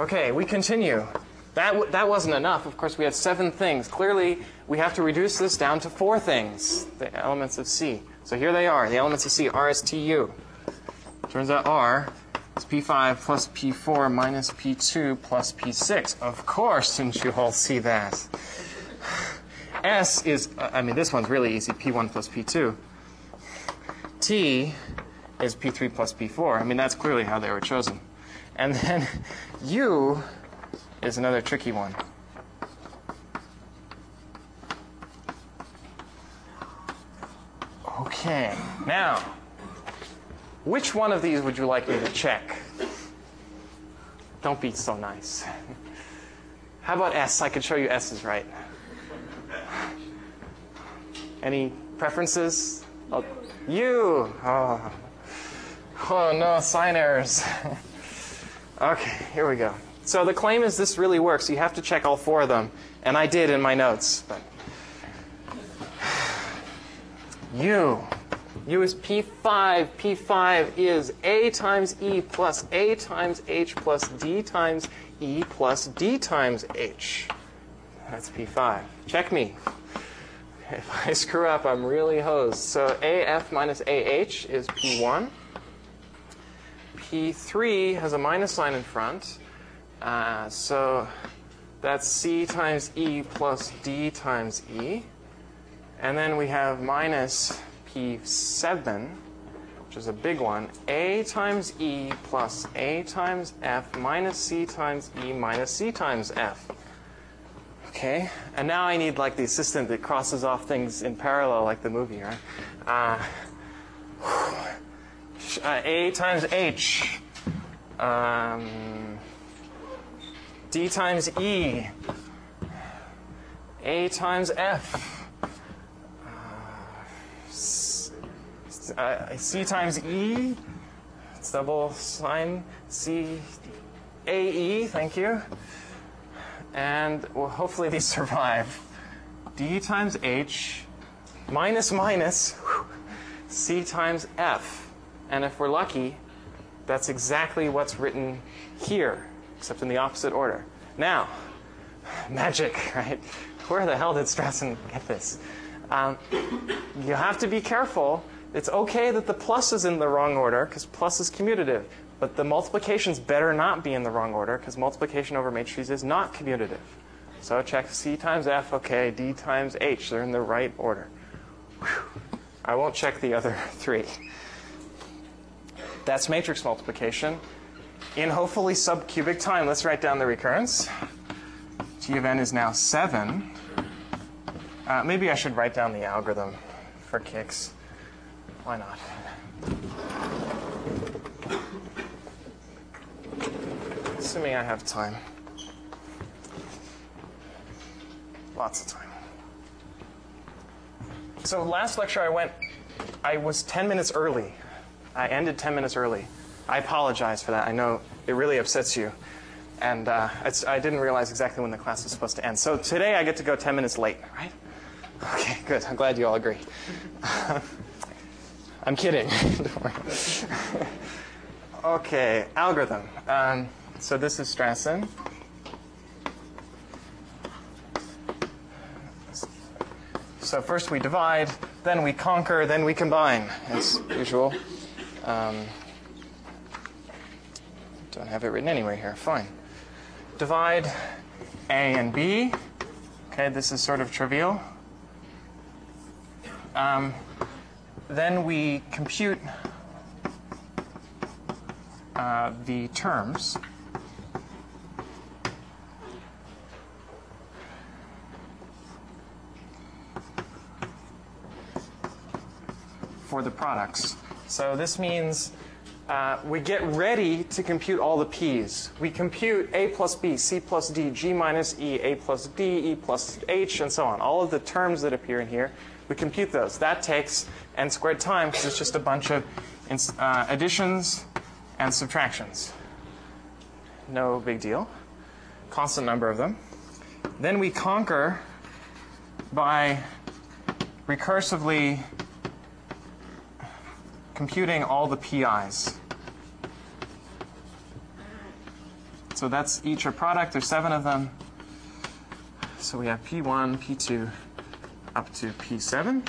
Okay, we continue. That, w- that wasn't enough. Of course, we had seven things. Clearly, we have to reduce this down to four things, the elements of C. So here they are, the elements of C, R, S, T, U. Turns out R is P5 plus P4 minus P2 plus P6. Of course, didn't you all see that? [SIGHS] S is, uh, I mean, this one's really easy, P1 plus P2. T is P3 plus P4. I mean, that's clearly how they were chosen. And then [LAUGHS] U is another tricky one. Okay, now, which one of these would you like me to check? Don't be so nice. [LAUGHS] How about S? I could show you S is right. Any preferences? Oh, U. Oh. Oh no, sign errors. [LAUGHS] okay, here we go. So the claim is this really works. You have to check all four of them, and I did in my notes. But [SIGHS] U. U is P5. P5 is A times E plus A times H plus D times E plus D times H. That's P5. Check me. [LAUGHS] If I screw up, I'm really hosed. So AF minus AH is P1. P3 has a minus sign in front. Uh, so that's C times E plus D times E. And then we have minus P7, which is a big one. A times E plus A times F minus C times E minus C times F. Okay, and now I need like the assistant that crosses off things in parallel like the movie, right? Uh, uh, A times H. Um, D times E. A times F. Uh, C times E. It's double sign. C. A E, thank you. And well, hopefully these [LAUGHS] survive. D times H minus minus whew, C times F. And if we're lucky, that's exactly what's written here, except in the opposite order. Now, [SIGHS] magic, [LAUGHS] right? Where the hell did Strassen get this? Um, you have to be careful. It's okay that the plus is in the wrong order because plus is commutative, but the multiplications better not be in the wrong order because multiplication over matrices is not commutative. So check C times F, okay, D times H, they're in the right order. Whew. I won't check the other [LAUGHS] three. That's matrix multiplication. In hopefully subcubic time, let's write down the recurrence. T of n is now 7. Uh, maybe I should write down the algorithm for kicks. Why not? Assuming I have time. Lots of time. So last lecture I went, I was 10 minutes early. I ended 10 minutes early. I apologize for that. I know it really upsets you. And uh, I didn't realize exactly when the class was supposed to end. So today I get to go 10 minutes late, right? Okay, good. I'm glad you all agree. [LAUGHS] I'm kidding. [LAUGHS] Okay, algorithm. Um, so this is Strassen. So first we divide, then we conquer, then we combine, as usual. Um, don't have it written anywhere here. Fine. Divide A and B. Okay, this is sort of trivial. Um, then we compute uh, the terms. For the products. So this means uh, we get ready to compute all the p's. We compute a plus b, c plus d, g minus e, a plus d, e plus h, and so on. All of the terms that appear in here, we compute those. That takes n squared time because it's just a bunch of uh, additions and subtractions. No big deal. Constant number of them. Then we conquer by recursively computing all the PIs. So that's each a product. There's seven of them. So we have P1, P2, up to P7.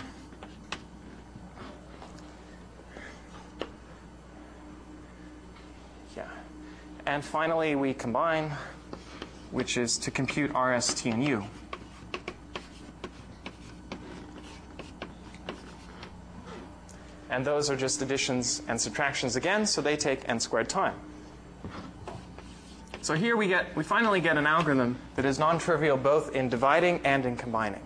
Yeah. And finally, we combine, which is to compute RS, T, and U. And those are just additions and subtractions again, so they take n squared time. So here we get we finally get an algorithm that is non-trivial both in dividing and in combining.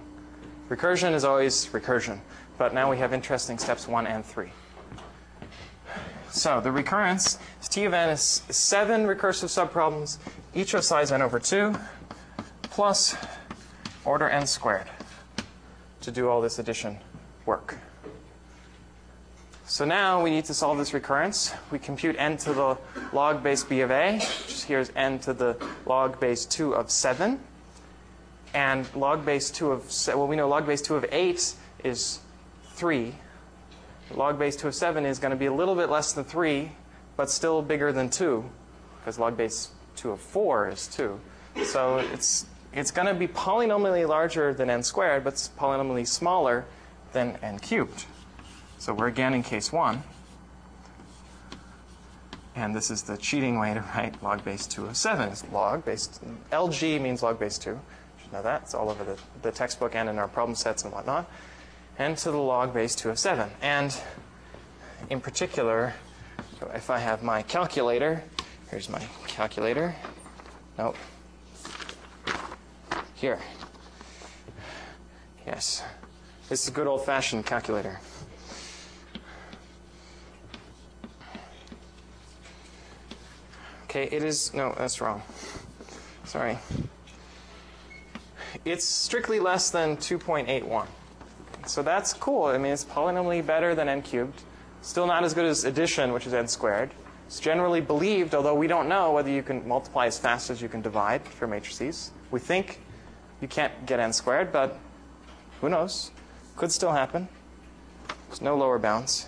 Recursion is always recursion, but now we have interesting steps 1 and 3. So the recurrence is T of n is seven recursive subproblems, each of size n over 2, plus order n squared to do all this addition work. So now we need to solve this recurrence. We compute n to the log base b of a, which here is n to the log base 2 of 7. And log base 2 of, well, we know log base 2 of 8 is 3. Log base 2 of 7 is going to be a little bit less than 3, but still bigger than 2, because log base 2 of 4 is 2. So it's, it's going to be polynomially larger than n squared, but polynomially smaller than n cubed. So we're again in case 1. And this is the cheating way to write log base 2 of 7 is log base. LG means log base 2. You should know that. It's all over the, the textbook and in our problem sets and whatnot. And to the log base 2 of 7. And in particular, if I have my calculator, here's my calculator. Nope. Here. Yes. This is a good old fashioned calculator. Okay, it is, no, that's wrong. Sorry. It's strictly less than 2.81. So that's cool. I mean, it's polynomially better than n cubed. Still not as good as addition, which is n squared. It's generally believed, although we don't know whether you can multiply as fast as you can divide for matrices. We think you can't get n squared, but who knows? Could still happen. There's no lower bounds.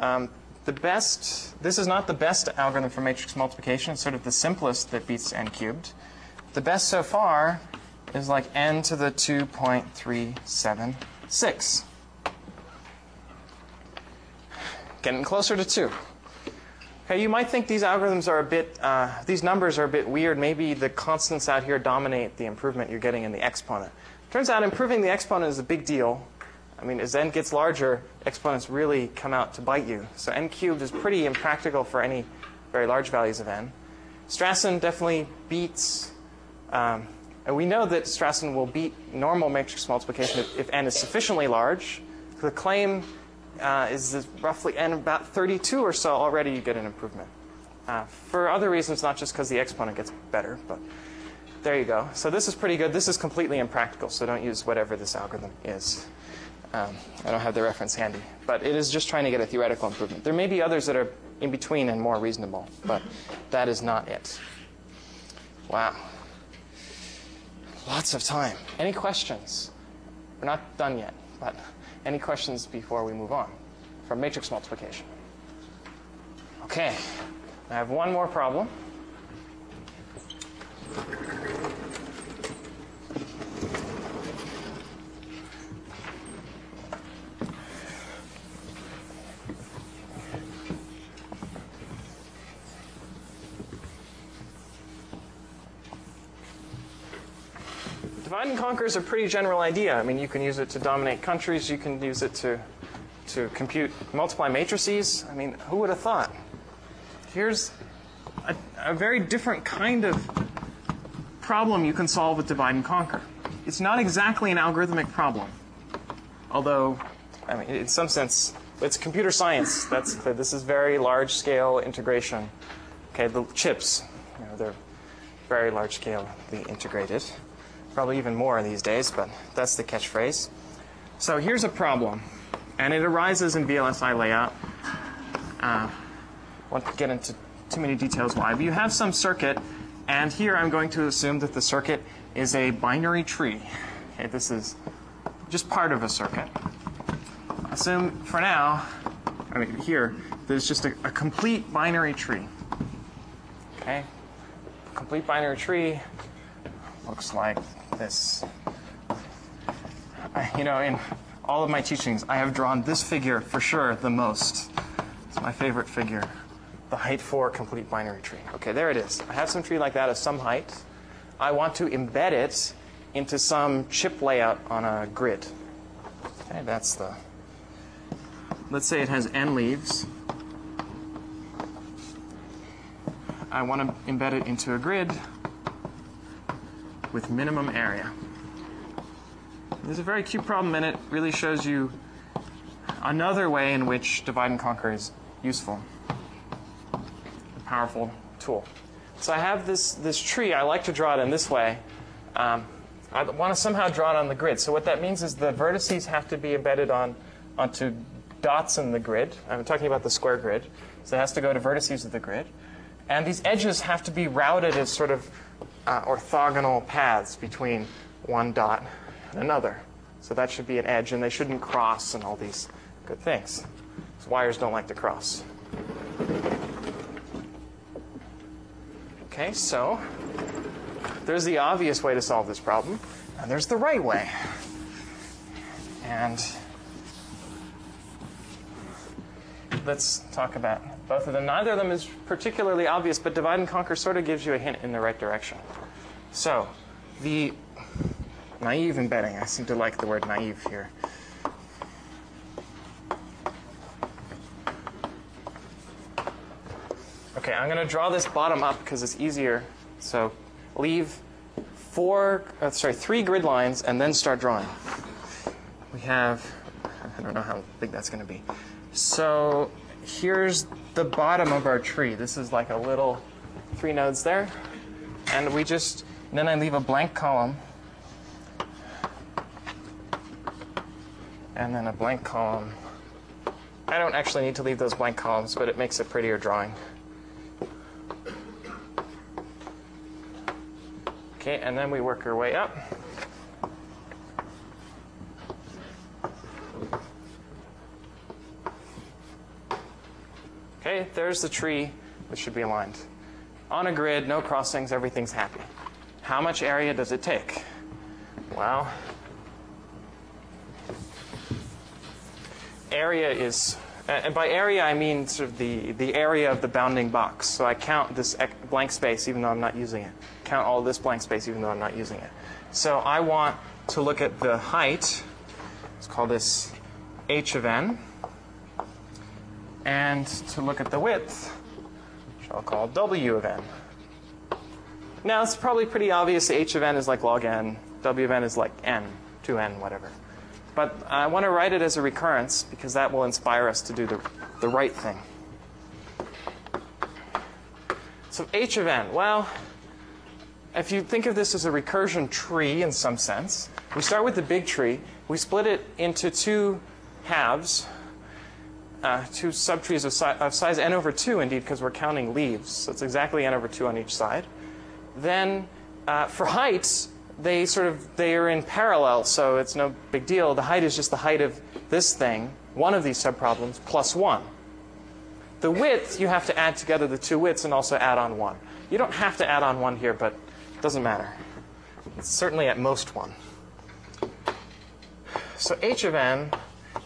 Um, the best, this is not the best algorithm for matrix multiplication. It's sort of the simplest that beats n cubed. The best so far is like n to the 2.376. Getting closer to 2. Okay, you might think these algorithms are a bit, uh, these numbers are a bit weird. Maybe the constants out here dominate the improvement you're getting in the exponent. Turns out improving the exponent is a big deal. I mean, as n gets larger, exponents really come out to bite you. So n cubed is pretty impractical for any very large values of n. Strassen definitely beats, um, and we know that Strassen will beat normal matrix multiplication if, if n is sufficiently large. The claim uh, is roughly n about 32 or so already you get an improvement. Uh, for other reasons, not just because the exponent gets better, but there you go. So this is pretty good. This is completely impractical, so don't use whatever this algorithm is. Um, I don't have the reference handy, but it is just trying to get a theoretical improvement. There may be others that are in between and more reasonable, but that is not it. Wow. Lots of time. Any questions? We're not done yet, but any questions before we move on? from matrix multiplication. Okay, I have one more problem. Divide and conquer is a pretty general idea. I mean, you can use it to dominate countries. You can use it to to compute multiply matrices. I mean, who would have thought? Here's a, a very different kind of problem you can solve with divide and conquer. It's not exactly an algorithmic problem, although, I mean, in some sense, it's computer science. That's clear. This is very large scale integration. Okay, the chips, you know, they're very large scale integrated. Probably even more these days, but that's the catchphrase. So here's a problem, and it arises in VLSI layout. Uh, won't get into too many details why, but you have some circuit, and here I'm going to assume that the circuit is a binary tree. Okay, this is just part of a circuit. Assume for now, I mean here, there's just a, a complete binary tree. Okay, complete binary tree looks like this. I, you know, in all of my teachings, I have drawn this figure for sure the most. It's my favorite figure. The height for complete binary tree. Okay, there it is. I have some tree like that of some height. I want to embed it into some chip layout on a grid. Okay, that's the. Let's say it has n leaves. I want to embed it into a grid with minimum area. There's a very cute problem, and it really shows you another way in which divide and conquer is useful. A powerful tool. So I have this, this tree. I like to draw it in this way. Um, I want to somehow draw it on the grid. So what that means is the vertices have to be embedded on onto dots in the grid. I'm talking about the square grid. So it has to go to vertices of the grid. And these edges have to be routed as sort of uh, orthogonal paths between one dot and another. So that should be an edge, and they shouldn't cross and all these good things. Because wires don't like to cross. Okay, so there's the obvious way to solve this problem, and there's the right way. And let's talk about both of them. Neither of them is particularly obvious, but divide and conquer sort of gives you a hint in the right direction. So, the naive embedding. I seem to like the word naive here. Okay, I'm going to draw this bottom up because it's easier. So, leave four, uh, sorry, three grid lines and then start drawing. We have, [LAUGHS] I don't know how big that's going to be. So, here's the bottom of our tree. This is like a little three nodes there. And we just, then I leave a blank column. And then a blank column. I don't actually need to leave those blank columns, but it makes a prettier drawing. Okay, and then we work our way up. Okay, there's the tree that should be aligned. On a grid, no crossings, everything's happy. How much area does it take? Well, area is, and by area I mean sort of the, the area of the bounding box. So I count this blank space even though I'm not using it. Count all this blank space even though I'm not using it. So I want to look at the height. Let's call this h of n and to look at the width, which I'll call W of n. Now, it's probably pretty obvious h of n is like log n, W of n is like n, 2n, whatever. But I want to write it as a recurrence because that will inspire us to do the, the right thing. So h of n, well, if you think of this as a recursion tree in some sense, we start with the big tree, we split it into two halves, uh, two subtrees of, si- of size n over 2, indeed, because we're counting leaves. So it's exactly n over 2 on each side. Then uh, for heights, they sort of they are in parallel, so it's no big deal. The height is just the height of this thing, one of these subproblems plus 1. The width, you have to add together the two widths and also add on 1. You don't have to add on 1 here, but it doesn't matter. It's certainly at most 1. So h of n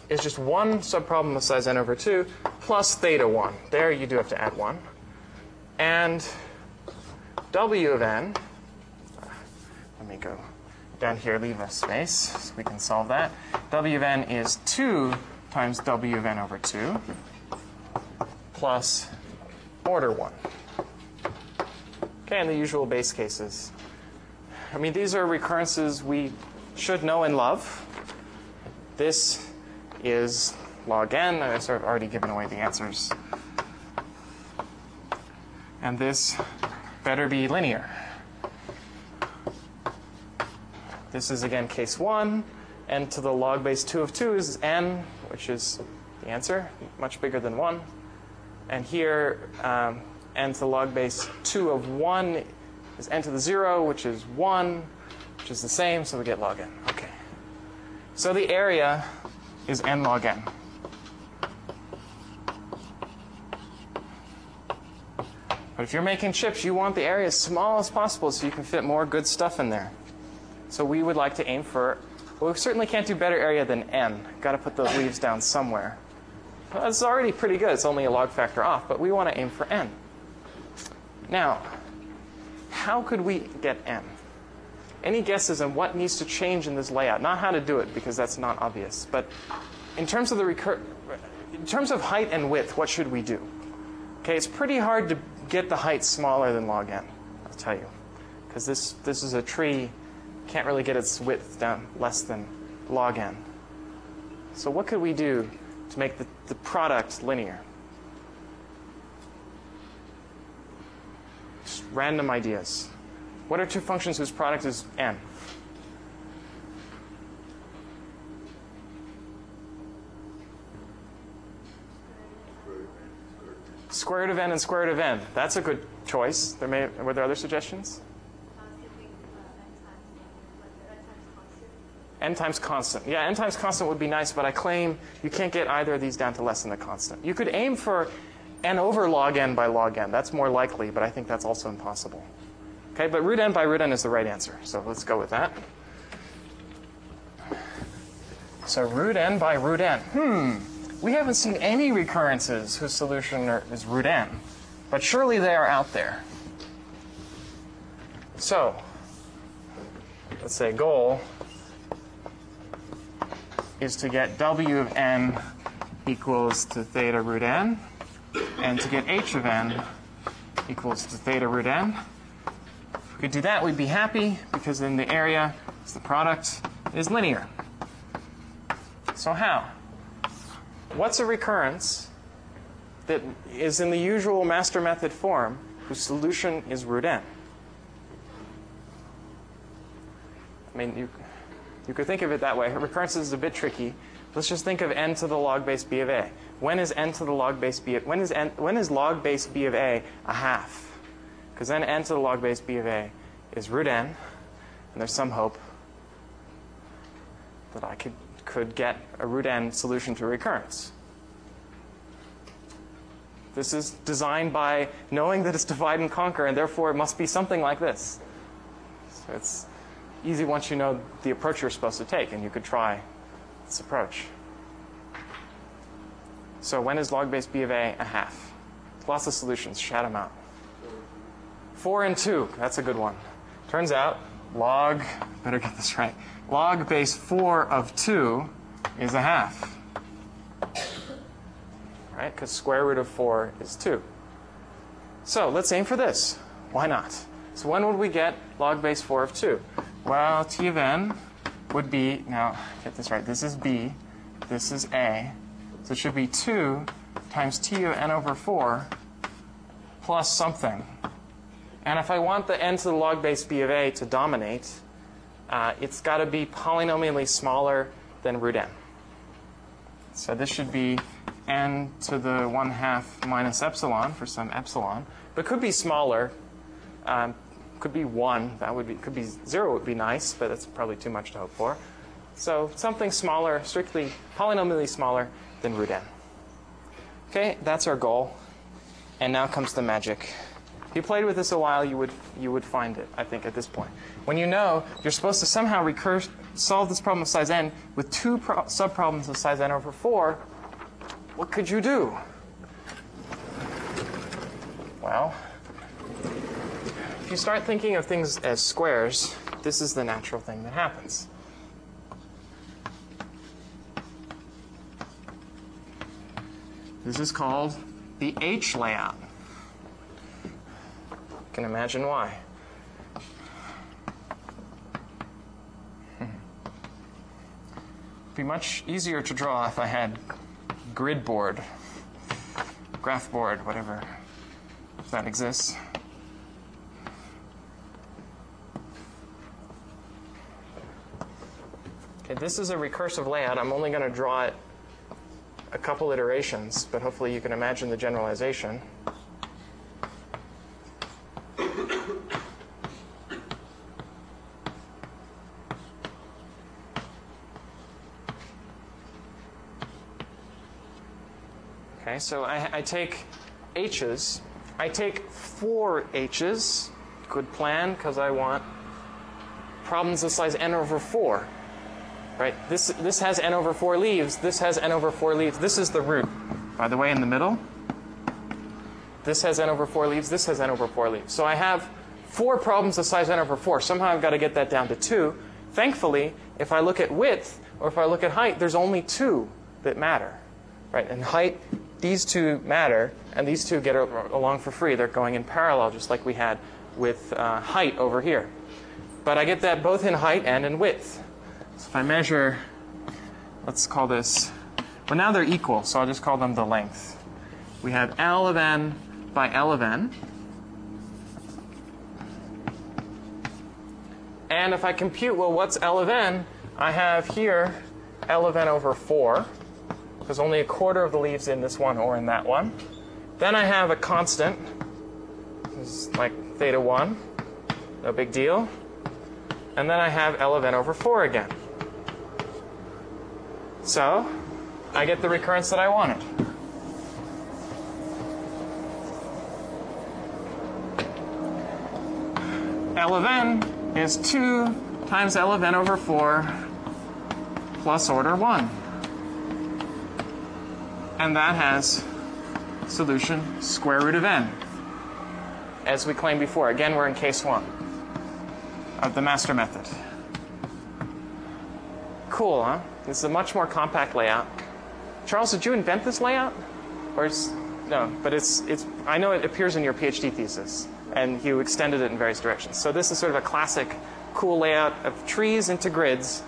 is just one subproblem of size n over 2 plus theta 1. There you do have to add 1. And w of n, let me go down here, leave a space so we can solve that. w of n is 2 times w of n over 2 plus order 1. Okay, and the usual base cases. I mean, these are recurrences we should know and love. This is log n. I've sort of already given away the answers. And this better be linear. This is again case 1. n to the log base 2 of 2 is n, which is the answer, much bigger than 1. And here, um, n to the log base 2 of 1 is n to the 0, which is 1, which is the same, so we get log n. Okay. So the area is n log n. But if you're making chips, you want the area as small as possible so you can fit more good stuff in there. So we would like to aim for, well, we certainly can't do better area than n. Got to put those leaves down somewhere. Well, that's already pretty good. It's only a log factor off, but we want to aim for n. Now, how could we get n? Any guesses on what needs to change in this layout? Not how to do it, because that's not obvious. But in terms of the recur- in terms of height and width, what should we do? Okay, it's pretty hard to get the height smaller than log n. I'll tell you, because this this is a tree, can't really get its width down less than log n. So what could we do to make the, the product linear? Just random ideas. What are two functions whose product is n? Square root of n and square root of n. That's a good choice. There may were there other suggestions? n times constant. Yeah, n times constant would be nice, but I claim you can't get either of these down to less than the constant. You could aim for n over log n by log n. That's more likely, but I think that's also impossible. Okay, but root n by root n is the right answer. So let's go with that. So root n by root n. Hmm. We haven't seen any recurrences whose solution are, is root n, but surely they are out there. So let's say goal is to get w of n equals to theta root n, and to get h of n equals to theta root n. We could do that, we'd be happy because then the area, is the product, is linear. So how? What's a recurrence that is in the usual master method form whose solution is root n? I mean, you, you could think of it that way. Recurrence is a bit tricky. Let's just think of n to the log base b of a. When is n to the log base b of, when is n, when is log base b of a a half? Because then n to the log base b of a is root n, and there's some hope that I could could get a root n solution to recurrence. This is designed by knowing that it's divide and conquer, and therefore it must be something like this. So it's easy once you know the approach you're supposed to take, and you could try this approach. So when is log base b of a a half? Lots of solutions. Shout them out. 4 and 2. That's a good one. Turns out log, better get this right, log base 4 of 2 is a half. Right? Because square root of 4 is 2. So let's aim for this. Why not? So when would we get log base 4 of 2? Well, t of n would be, now get this right, this is b, this is a. So it should be 2 times t of n over 4 plus something. And if I want the n to the log base b of a to dominate, uh, it's got to be polynomially smaller than root n. So this should be n to the 1 half minus epsilon for some epsilon. But could be smaller. Um, could be 1. That would be, could be 0 would be nice, but that's probably too much to hope for. So something smaller, strictly polynomially smaller than root n. Okay, that's our goal. And now comes the magic. If you played with this a while, you would you would find it. I think at this point, when you know you're supposed to somehow recur, solve this problem of size n with two pro- subproblems of size n over four, what could you do? Well, if you start thinking of things as squares, this is the natural thing that happens. This is called the H layout. Can imagine why. Be much easier to draw if I had grid board, graph board, whatever, if that exists. Okay, this is a recursive layout. I'm only going to draw it a couple iterations, but hopefully you can imagine the generalization. So I, I take H's. I take four H's. Good plan, because I want problems of size n over 4. Right? This, this has n over 4 leaves. This has n over 4 leaves. This is the root. By the way, in the middle, this has n over 4 leaves. This has n over 4 leaves. So I have four problems of size n over 4. Somehow I've got to get that down to 2. Thankfully, if I look at width or if I look at height, there's only two that matter. Right? And height, these two matter, and these two get along for free. They're going in parallel, just like we had with uh, height over here. But I get that both in height and in width. So if I measure, let's call this, well, now they're equal, so I'll just call them the length. We have L of n by L of n. And if I compute, well, what's L of n? I have here L of n over 4. There's only a quarter of the leaves in this one or in that one. Then I have a constant, is like theta 1, no big deal. And then I have L of n over 4 again. So I get the recurrence that I wanted. L of n is 2 times L of n over 4 plus order 1. And that has solution square root of n. As we claimed before, again, we're in case 1 of the master method. Cool, huh? This is a much more compact layout. Charles, did you invent this layout? Or is, no, but it's, it's, I know it appears in your PhD thesis, and you extended it in various directions. So this is sort of a classic, cool layout of trees into grids,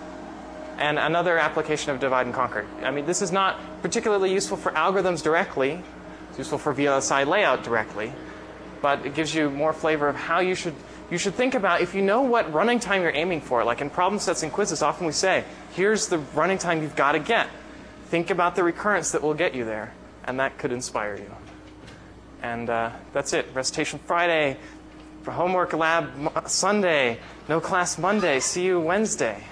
and another application of divide and conquer. I mean, this is not particularly useful for algorithms directly. It's useful for VLSI layout directly, but it gives you more flavor of how you should you should think about if you know what running time you're aiming for. Like in problem sets and quizzes, often we say, here's the running time you've got to get. Think about the recurrence that will get you there, and that could inspire you. And uh, that's it. Recitation Friday, homework lab Sunday, no class Monday. See you Wednesday.